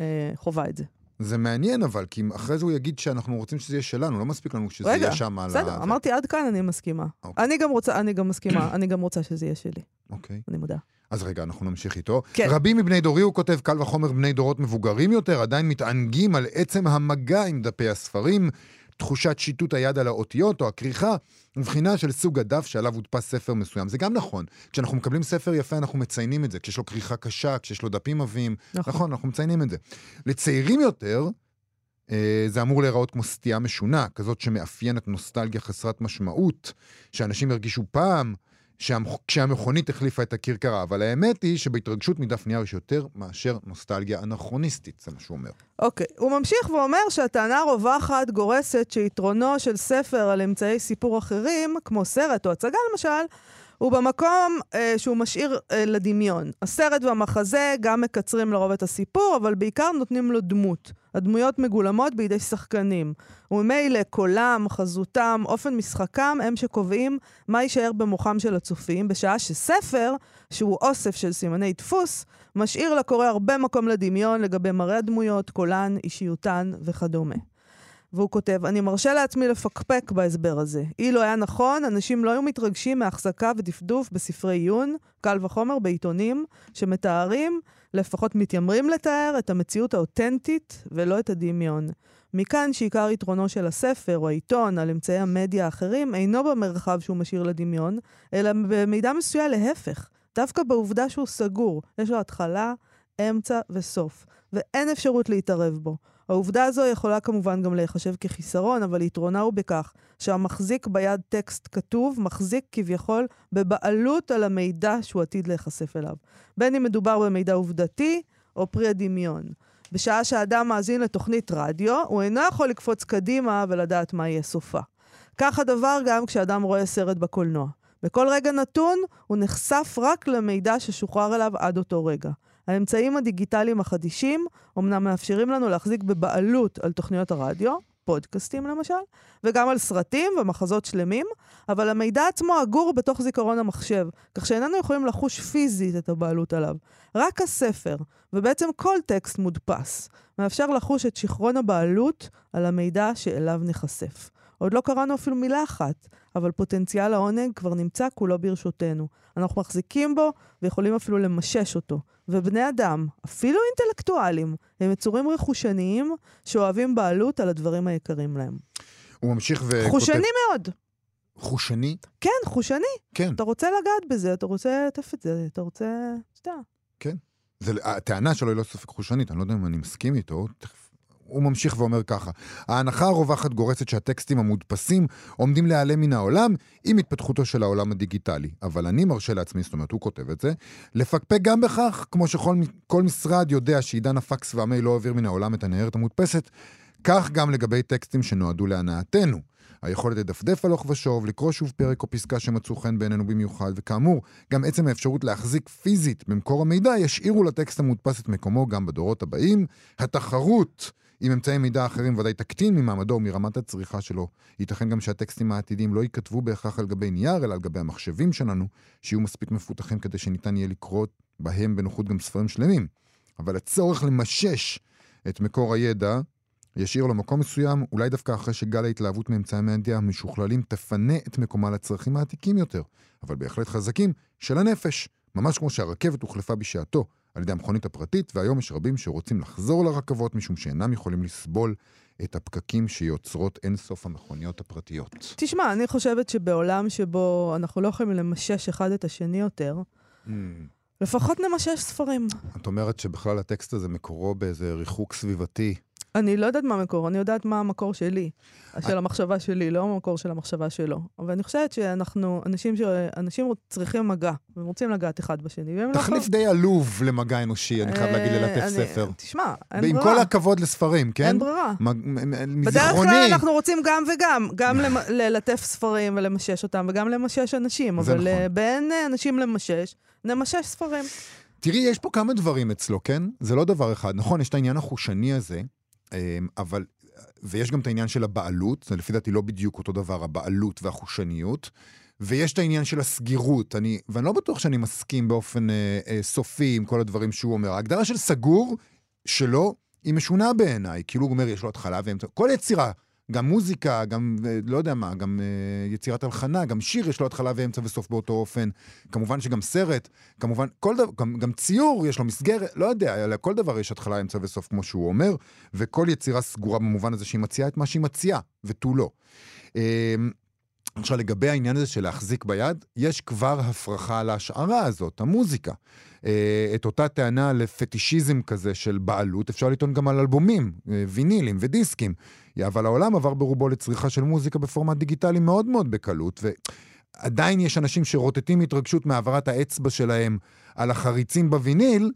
[SPEAKER 1] אה, חווה את זה.
[SPEAKER 2] זה מעניין אבל, כי אחרי זה הוא יגיד שאנחנו רוצים שזה יהיה שלנו, לא מספיק לנו שזה
[SPEAKER 1] רגע,
[SPEAKER 2] יהיה שם על
[SPEAKER 1] בסדר,
[SPEAKER 2] ה...
[SPEAKER 1] אמרתי עד כאן אני מסכימה.
[SPEAKER 2] אוקיי.
[SPEAKER 1] אני גם רוצה, אני גם מסכימה, אני גם רוצה שזה יהיה שלי,
[SPEAKER 2] אוקיי.
[SPEAKER 1] אני מודה.
[SPEAKER 2] אז רגע, אנחנו נמשיך איתו.
[SPEAKER 1] כן.
[SPEAKER 2] רבים מבני דורי, הוא כותב, קל וחומר בני דורות מבוגרים יותר, עדיין מתענגים על עצם המגע עם דפי הספרים, תחושת שיטוט היד על האותיות או הכריכה, מבחינה של סוג הדף שעליו הודפס ספר מסוים. זה גם נכון. כשאנחנו מקבלים ספר יפה, אנחנו מציינים את זה. כשיש לו כריכה קשה, כשיש לו דפים עבים,
[SPEAKER 1] נכון.
[SPEAKER 2] נכון, אנחנו מציינים את זה. לצעירים יותר, אה, זה אמור להיראות כמו סטייה משונה, כזאת שמאפיינת נוסטלגיה חסרת משמעות, שאנשים הרגישו פעם, כשהמכונית החליפה את הכרכרה, אבל האמת היא שבהתרגשות מדף נייר יש יותר מאשר נוסטלגיה אנכרוניסטית, זה מה שהוא אומר.
[SPEAKER 1] אוקיי, הוא ממשיך ואומר שהטענה הרווחת גורסת שיתרונו של ספר על אמצעי סיפור אחרים, כמו סרט או הצגה למשל, הוא במקום אה, שהוא משאיר אה, לדמיון. הסרט והמחזה גם מקצרים לרוב את הסיפור, אבל בעיקר נותנים לו דמות. הדמויות מגולמות בידי שחקנים. וממילא קולם, חזותם, אופן משחקם הם שקובעים מה יישאר במוחם של הצופים, בשעה שספר, שהוא אוסף של סימני דפוס, משאיר לקורא הרבה מקום לדמיון לגבי מראה הדמויות, קולן, אישיותן וכדומה. והוא כותב, אני מרשה לעצמי לפקפק בהסבר הזה. אילו היה נכון, אנשים לא היו מתרגשים מהחזקה ודפדוף בספרי עיון, קל וחומר בעיתונים, שמתארים, לפחות מתיימרים לתאר, את המציאות האותנטית ולא את הדמיון. מכאן שעיקר יתרונו של הספר או העיתון על אמצעי המדיה האחרים אינו במרחב שהוא משאיר לדמיון, אלא במידה מסויה להפך, דווקא בעובדה שהוא סגור. יש לו התחלה, אמצע וסוף, ואין אפשרות להתערב בו. העובדה הזו יכולה כמובן גם להיחשב כחיסרון, אבל יתרונה הוא בכך שהמחזיק ביד טקסט כתוב, מחזיק כביכול בבעלות על המידע שהוא עתיד להיחשף אליו. בין אם מדובר במידע עובדתי או פרי הדמיון. בשעה שאדם מאזין לתוכנית רדיו, הוא אינו יכול לקפוץ קדימה ולדעת מה יהיה סופה. כך הדבר גם כשאדם רואה סרט בקולנוע. בכל רגע נתון הוא נחשף רק למידע ששוחרר אליו עד אותו רגע. האמצעים הדיגיטליים החדישים אמנם מאפשרים לנו להחזיק בבעלות על תוכניות הרדיו, פודקאסטים למשל, וגם על סרטים ומחזות שלמים, אבל המידע עצמו אגור בתוך זיכרון המחשב, כך שאיננו יכולים לחוש פיזית את הבעלות עליו. רק הספר, ובעצם כל טקסט מודפס, מאפשר לחוש את שיכרון הבעלות על המידע שאליו ניחשף. עוד לא קראנו אפילו מילה אחת, אבל פוטנציאל העונג כבר נמצא כולו ברשותנו. אנחנו מחזיקים בו ויכולים אפילו למשש אותו. ובני אדם, אפילו אינטלקטואלים, הם יצורים רכושניים שאוהבים בעלות על הדברים היקרים להם.
[SPEAKER 2] הוא ממשיך וכותב...
[SPEAKER 1] חושני מאוד.
[SPEAKER 2] חושני?
[SPEAKER 1] כן, חושני.
[SPEAKER 2] כן.
[SPEAKER 1] אתה רוצה לגעת בזה, אתה רוצה לטף את זה, אתה רוצה... אתה יודע.
[SPEAKER 2] כן. זה, הטענה שלו היא לא ספק חושנית, אני לא יודע אם אני מסכים איתו, תכף. הוא ממשיך ואומר ככה, ההנחה הרווחת גורסת שהטקסטים המודפסים עומדים להיעלם מן העולם עם התפתחותו של העולם הדיגיטלי. אבל אני מרשה לעצמי, זאת אומרת, הוא כותב את זה, לפקפק גם בכך, כמו שכל כל משרד יודע שעידן הפקס והמייל לא העביר מן העולם את הניירת המודפסת, כך גם לגבי טקסטים שנועדו להנאתנו. היכולת לדפדף הלוך ושוב, לקרוא שוב פרק או פסקה שמצאו חן בעינינו במיוחד, וכאמור, גם עצם האפשרות להחזיק פיזית במקור המידע, ישאירו לטקסט המודפס את מקומו גם בדורות הבאים. התחרות עם אמצעי מידע אחרים ודאי תקטין ממעמדו ומרמת הצריכה שלו. ייתכן גם שהטקסטים העתידיים לא ייכתבו בהכרח על גבי נייר, אלא על גבי המחשבים שלנו, שיהיו מספיק מפותחים כדי שניתן יהיה לקרוא בהם בנוחות גם ספרים שלמים. אבל הצורך למשש את מקור הידע ישאיר לו מקום מסוים, אולי דווקא אחרי שגל ההתלהבות מאמצעי המדיה המשוכללים תפנה את מקומה לצרכים העתיקים יותר, אבל בהחלט חזקים, של הנפש. ממש כמו שהרכבת הוחלפה בשעתו על ידי המכונית הפרטית, והיום יש רבים שרוצים לחזור לרכבות משום שאינם יכולים לסבול את הפקקים שיוצרות אינסוף המכוניות הפרטיות.
[SPEAKER 1] תשמע, אני חושבת שבעולם שבו אנחנו לא יכולים למשש אחד את השני יותר, לפחות נמשש ספרים.
[SPEAKER 2] את אומרת שבכלל הטקסט הזה מקורו באיזה ריחוק סביבתי.
[SPEAKER 1] אני לא יודעת מה המקור, אני יודעת מה המקור שלי, של המחשבה שלי, לא המקור של המחשבה שלו. אבל אני חושבת שאנחנו, אנשים, ש... אנשים צריכים מגע, והם רוצים לגעת אחד בשני, והם לא
[SPEAKER 2] תחליף די עלוב למגע אנושי, אני חייב להגיד, ללטף
[SPEAKER 1] אני-
[SPEAKER 2] ספר.
[SPEAKER 1] תשמע, אין
[SPEAKER 2] ועם
[SPEAKER 1] ברירה.
[SPEAKER 2] כל הכבוד לספרים, כן?
[SPEAKER 1] אין ברירה.
[SPEAKER 2] מג- מ- מ-
[SPEAKER 1] בדרך
[SPEAKER 2] מזיכרוני,
[SPEAKER 1] כלל אנחנו רוצים גם וגם, גם (laughs) ללטף ספרים ולמשש אותם, וגם למשש אנשים.
[SPEAKER 2] זה
[SPEAKER 1] אבל
[SPEAKER 2] נכון.
[SPEAKER 1] אה, בין אה, אנשים למשש, נמשש ספרים.
[SPEAKER 2] תראי, יש פה כמה דברים אצלו, כן? זה לא דבר אחד. נכון, יש את העניין החושני הזה, אבל... ויש גם את העניין של הבעלות, זה לפי דעתי לא בדיוק אותו דבר, הבעלות והחושניות. ויש את העניין של הסגירות, אני, ואני לא בטוח שאני מסכים באופן אה, אה, סופי עם כל הדברים שהוא אומר. ההגדרה של סגור שלו היא משונה בעיניי. כאילו הוא אומר, יש לו התחלה ואמצע. כל יצירה, גם מוזיקה, גם אה, לא יודע מה, גם אה, יצירת הלחנה, גם שיר יש לו התחלה ואמצע וסוף באותו אופן. כמובן שגם סרט, כמובן, כל דבר, גם, גם ציור יש לו מסגרת, לא יודע, לכל דבר יש התחלה, אמצע וסוף, כמו שהוא אומר, וכל יצירה סגורה במובן הזה שהיא מציעה את מה שהיא מציעה, ותו לא. אמ, עכשיו, לגבי העניין הזה של להחזיק ביד, יש כבר הפרחה על ההשערה הזאת, המוזיקה. אה, את אותה טענה לפטישיזם כזה של בעלות, אפשר לטעון גם על אלבומים, אה, וינילים ודיסקים. אבל העולם עבר ברובו לצריכה של מוזיקה בפורמט דיגיטלי מאוד מאוד בקלות, ועדיין יש אנשים שרוטטים התרגשות מהעברת האצבע שלהם על החריצים בוויניל,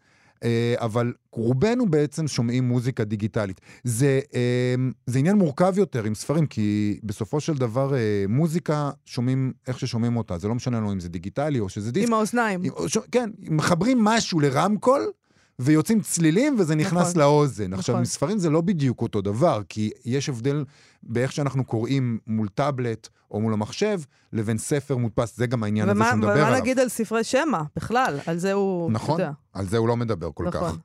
[SPEAKER 2] אבל רובנו בעצם שומעים מוזיקה דיגיטלית. זה, אה, זה עניין מורכב יותר עם ספרים, כי בסופו של דבר אה, מוזיקה שומעים איך ששומעים אותה. זה לא משנה לנו אם זה דיגיטלי או שזה דיסק.
[SPEAKER 1] עם האוזניים.
[SPEAKER 2] עם- ש- כן, מחברים משהו לרמקול, ויוצאים צלילים, וזה נכנס
[SPEAKER 1] נכון.
[SPEAKER 2] לאוזן. עכשיו,
[SPEAKER 1] נכון.
[SPEAKER 2] עם ספרים זה לא בדיוק אותו דבר, כי יש הבדל באיך שאנחנו קוראים מול טאבלט או מול המחשב, לבין ספר מודפס, זה גם העניין הזה
[SPEAKER 1] ומה
[SPEAKER 2] שהוא מדבר
[SPEAKER 1] ומה
[SPEAKER 2] עליו.
[SPEAKER 1] נגיד על ספרי שמע, בכלל? על זה הוא...
[SPEAKER 2] נכון,
[SPEAKER 1] יודע.
[SPEAKER 2] על זה הוא לא מדבר כל
[SPEAKER 1] נכון.
[SPEAKER 2] כך.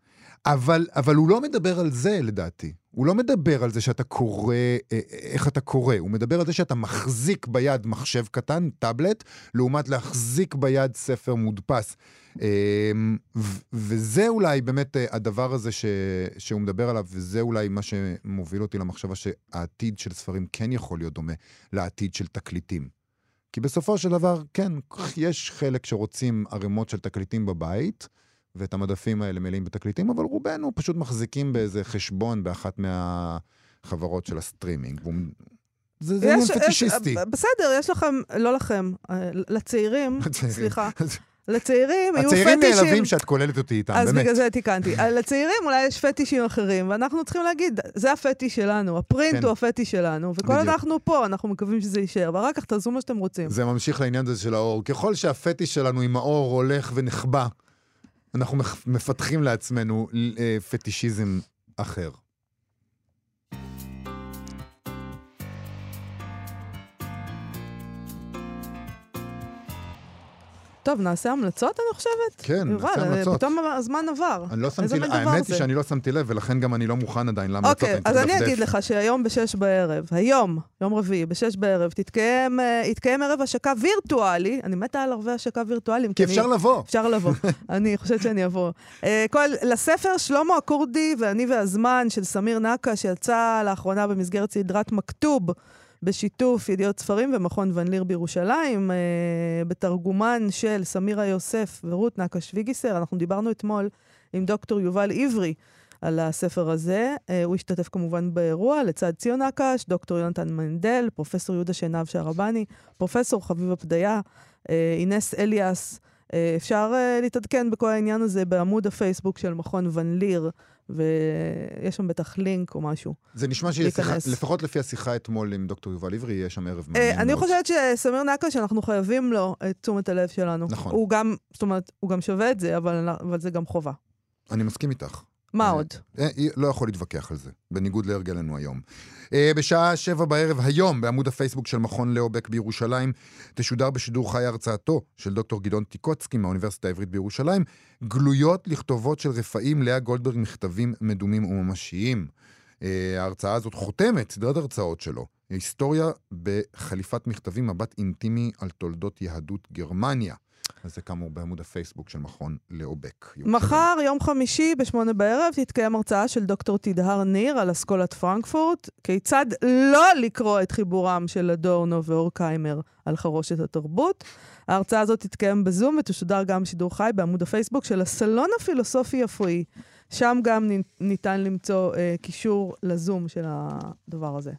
[SPEAKER 2] אבל, אבל הוא לא מדבר על זה, לדעתי. הוא לא מדבר על זה שאתה קורא, אה, איך אתה קורא. הוא מדבר על זה שאתה מחזיק ביד מחשב קטן, טאבלט, לעומת להחזיק ביד ספר מודפס. אה, ו- וזה אולי באמת אה, הדבר הזה ש, שהוא מדבר עליו, וזה אולי מה שמוביל אותי למחשבה שהעתיד של ספרים כן יכול להיות דומה לעתיד של תקליטים. כי בסופו של דבר, כן, יש חלק שרוצים ערימות של תקליטים בבית, ואת המדפים האלה מלאים בתקליטים, אבל רובנו פשוט מחזיקים באיזה חשבון באחת מהחברות של הסטרימינג. זה, זה
[SPEAKER 1] יש- יש-
[SPEAKER 2] פטישיסטי.
[SPEAKER 1] בסדר, יש לכם, לא לכם, אה, לצעירים, (laughs)
[SPEAKER 2] הצעירים.
[SPEAKER 1] סליחה, (laughs) לצעירים יהיו
[SPEAKER 2] הצעירים
[SPEAKER 1] פטישים.
[SPEAKER 2] נעלבים שאת כוללת אותי איתם,
[SPEAKER 1] אז
[SPEAKER 2] באמת.
[SPEAKER 1] בגלל זה תיקנתי. אה, לצעירים אולי יש פטישים אחרים, ואנחנו צריכים להגיד, זה הפטיש שלנו, הפרינט
[SPEAKER 2] כן.
[SPEAKER 1] הוא הפטיש שלנו, וכל. עוד אנחנו פה, אנחנו מקווים שזה יישאר, ואחר כך תעשו מה שאתם רוצים.
[SPEAKER 2] זה ממשיך לעניין הזה של האור. ככל שהפטיש שלנו עם האור הולך ונחבא, אנחנו מפתחים לעצמנו אה, פטישיזם אחר.
[SPEAKER 1] טוב, נעשה המלצות, אני חושבת?
[SPEAKER 2] כן,
[SPEAKER 1] יובל,
[SPEAKER 2] נעשה המלצות.
[SPEAKER 1] פתאום הזמן עבר.
[SPEAKER 2] אני לא שמתי לב, האמת? היא שאני לא שמתי לב, ולכן גם אני לא מוכן עדיין להמלצות.
[SPEAKER 1] אוקיי, אז אני. אגיד לך שהיום בשש בערב, היום, יום רביעי, בשש בערב, תתקיים, אה, יתקיים ערב השקה וירטואלי. אני מתה על ערבי השקה וירטואליים.
[SPEAKER 2] כי אפשר לבוא.
[SPEAKER 1] אפשר לבוא. (laughs) אני חושבת שאני אבוא. אה, כל, לספר שלמה הכורדי ואני והזמן של סמיר נקה, שיצא לאחרונה במסגרת סדרת מכתוב, בשיתוף ידיעות ספרים ומכון ון ליר בירושלים, אה, בתרגומן של סמירה יוסף ורות נקה שוויגיסר. אנחנו דיברנו אתמול עם דוקטור יובל עברי על הספר הזה. אה, הוא השתתף כמובן באירוע לצד ציון נקש, דוקטור יונתן מנדל, פרופסור יהודה שעינב שערבני, פרופסור חביבה פדיה, אה, אינס אליאס. אה, אפשר אה, להתעדכן בכל העניין הזה בעמוד הפייסבוק של מכון ון ליר, ויש שם בטח לינק או משהו.
[SPEAKER 2] זה נשמע
[SPEAKER 1] להיכנס.
[SPEAKER 2] שיחה, לפחות לפי השיחה אתמול עם דוקטור יובל עברי, יהיה שם ערב
[SPEAKER 1] אה,
[SPEAKER 2] מעניין
[SPEAKER 1] אני. חושבת שסמיר נקש, אנחנו חייבים לו את תשומת הלב שלנו.
[SPEAKER 2] נכון.
[SPEAKER 1] הוא גם, זאת אומרת, הוא גם שווה את זה, אבל, אבל זה גם חובה.
[SPEAKER 2] אני מסכים איתך.
[SPEAKER 1] מה עוד?
[SPEAKER 2] אה, לא יכול להתווכח על זה, בניגוד להרגלנו היום. אה, בשעה שבע בערב היום, בעמוד הפייסבוק של מכון לאובק בירושלים, תשודר בשידור חי הרצאתו של דוקטור גדעון טיקוצקי מהאוניברסיטה העברית בירושלים, גלויות לכתובות של רפאים לאה גולדברג מכתבים מדומים וממשיים. אה, ההרצאה הזאת חותמת, סדרת הרצאות שלו. היסטוריה בחליפת מכתבים, מבט אינטימי על תולדות יהדות גרמניה. אז זה כאמור בעמוד הפייסבוק של מכון לאובק.
[SPEAKER 1] מחר, יום חמישי, בשמונה בערב, תתקיים הרצאה של דוקטור תדהר ניר על אסכולת פרנקפורט, כיצד לא לקרוא את חיבורם של אדורנו ואורקהיימר על חרושת התרבות. ההרצאה הזאת תתקיים בזום ותשודר גם בשידור חי בעמוד הפייסבוק של הסלון הפילוסופי אפוי. שם גם ניתן למצוא אה, קישור לזום של הדבר הזה.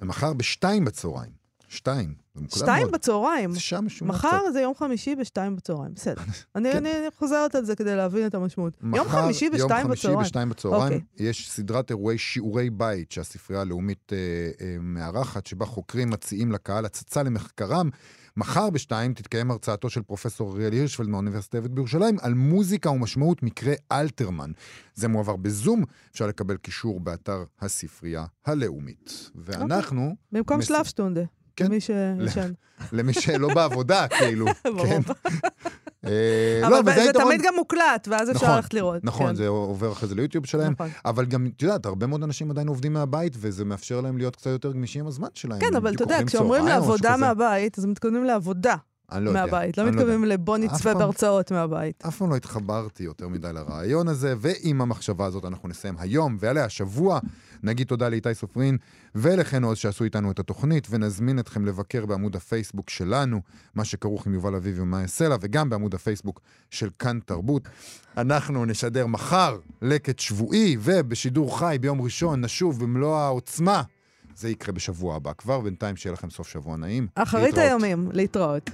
[SPEAKER 2] ומחר בשתיים בצהריים. שתיים.
[SPEAKER 1] שתיים
[SPEAKER 2] מאוד.
[SPEAKER 1] בצהריים.
[SPEAKER 2] זה שעה משונה
[SPEAKER 1] מחר
[SPEAKER 2] קצת.
[SPEAKER 1] זה יום חמישי בשתיים בצהריים, בסדר. (laughs) אני,
[SPEAKER 2] כן.
[SPEAKER 1] אני חוזרת על זה כדי להבין את המשמעות. יום
[SPEAKER 2] מחר,
[SPEAKER 1] חמישי בשתיים
[SPEAKER 2] יום חמישי
[SPEAKER 1] בצהריים.
[SPEAKER 2] בשתיים בצהריים,
[SPEAKER 1] אוקיי.
[SPEAKER 2] יש סדרת אירועי שיעורי בית שהספרייה הלאומית אה, אה, מארחת, שבה חוקרים מציעים לקהל הצצה למחקרם. מחר בשתיים תתקיים הרצאתו של פרופסור אריאל הירשפלד מהאוניברסיטה העברית בירושלים על מוזיקה ומשמעות מקרה אלתרמן. זה מועבר בזום, אפשר לקבל קישור באתר הספרייה הלאומית. ואנחנו,
[SPEAKER 1] במקום
[SPEAKER 2] מס-
[SPEAKER 1] שלאפשטונדה.
[SPEAKER 2] כן.
[SPEAKER 1] מי שישן. (laughs)
[SPEAKER 2] למי שלא בעבודה, (laughs) כאילו. כן. (laughs) אה,
[SPEAKER 1] אבל
[SPEAKER 2] לא, וזה
[SPEAKER 1] זה תמיד גם מוקלט, ואז אפשר
[SPEAKER 2] נכון,
[SPEAKER 1] ללכת לראות.
[SPEAKER 2] נכון,
[SPEAKER 1] כן.
[SPEAKER 2] זה עובר אחרי זה ליוטיוב שלהם.
[SPEAKER 1] נכון.
[SPEAKER 2] אבל גם, את יודעת, הרבה מאוד אנשים עדיין עובדים מהבית, וזה מאפשר להם להיות קצת יותר גמישים עם הזמן שלהם.
[SPEAKER 1] כן, אבל אתה יודע, כשאומרים לעבודה. מהבית, אז מתכוונים לעבודה
[SPEAKER 2] אני לא יודע,
[SPEAKER 1] מהבית. לא
[SPEAKER 2] אני יודע.
[SPEAKER 1] מתכוונים לבוא
[SPEAKER 2] אף
[SPEAKER 1] נצפה בהרצאות מהבית.
[SPEAKER 2] אף פעם לא התחברתי יותר מדי לרעיון הזה, ועם המחשבה הזאת אנחנו נסיים היום, ועליה השבוע נגיד תודה לאיתי סופרין ולחן עוז שעשו איתנו את התוכנית, ונזמין אתכם לבקר בעמוד הפייסבוק שלנו, מה שכרוך עם יובל אביבי ומאיה סלע, וגם בעמוד הפייסבוק של כאן תרבות. אנחנו נשדר מחר לקט שבועי, ובשידור חי ביום ראשון נשוב במלוא העוצמה. זה יקרה בשבוע הבא כבר, בינתיים שיהיה לכם סוף שבוע נעים.
[SPEAKER 1] אחרית
[SPEAKER 2] להתראות.
[SPEAKER 1] הימים, להתראות.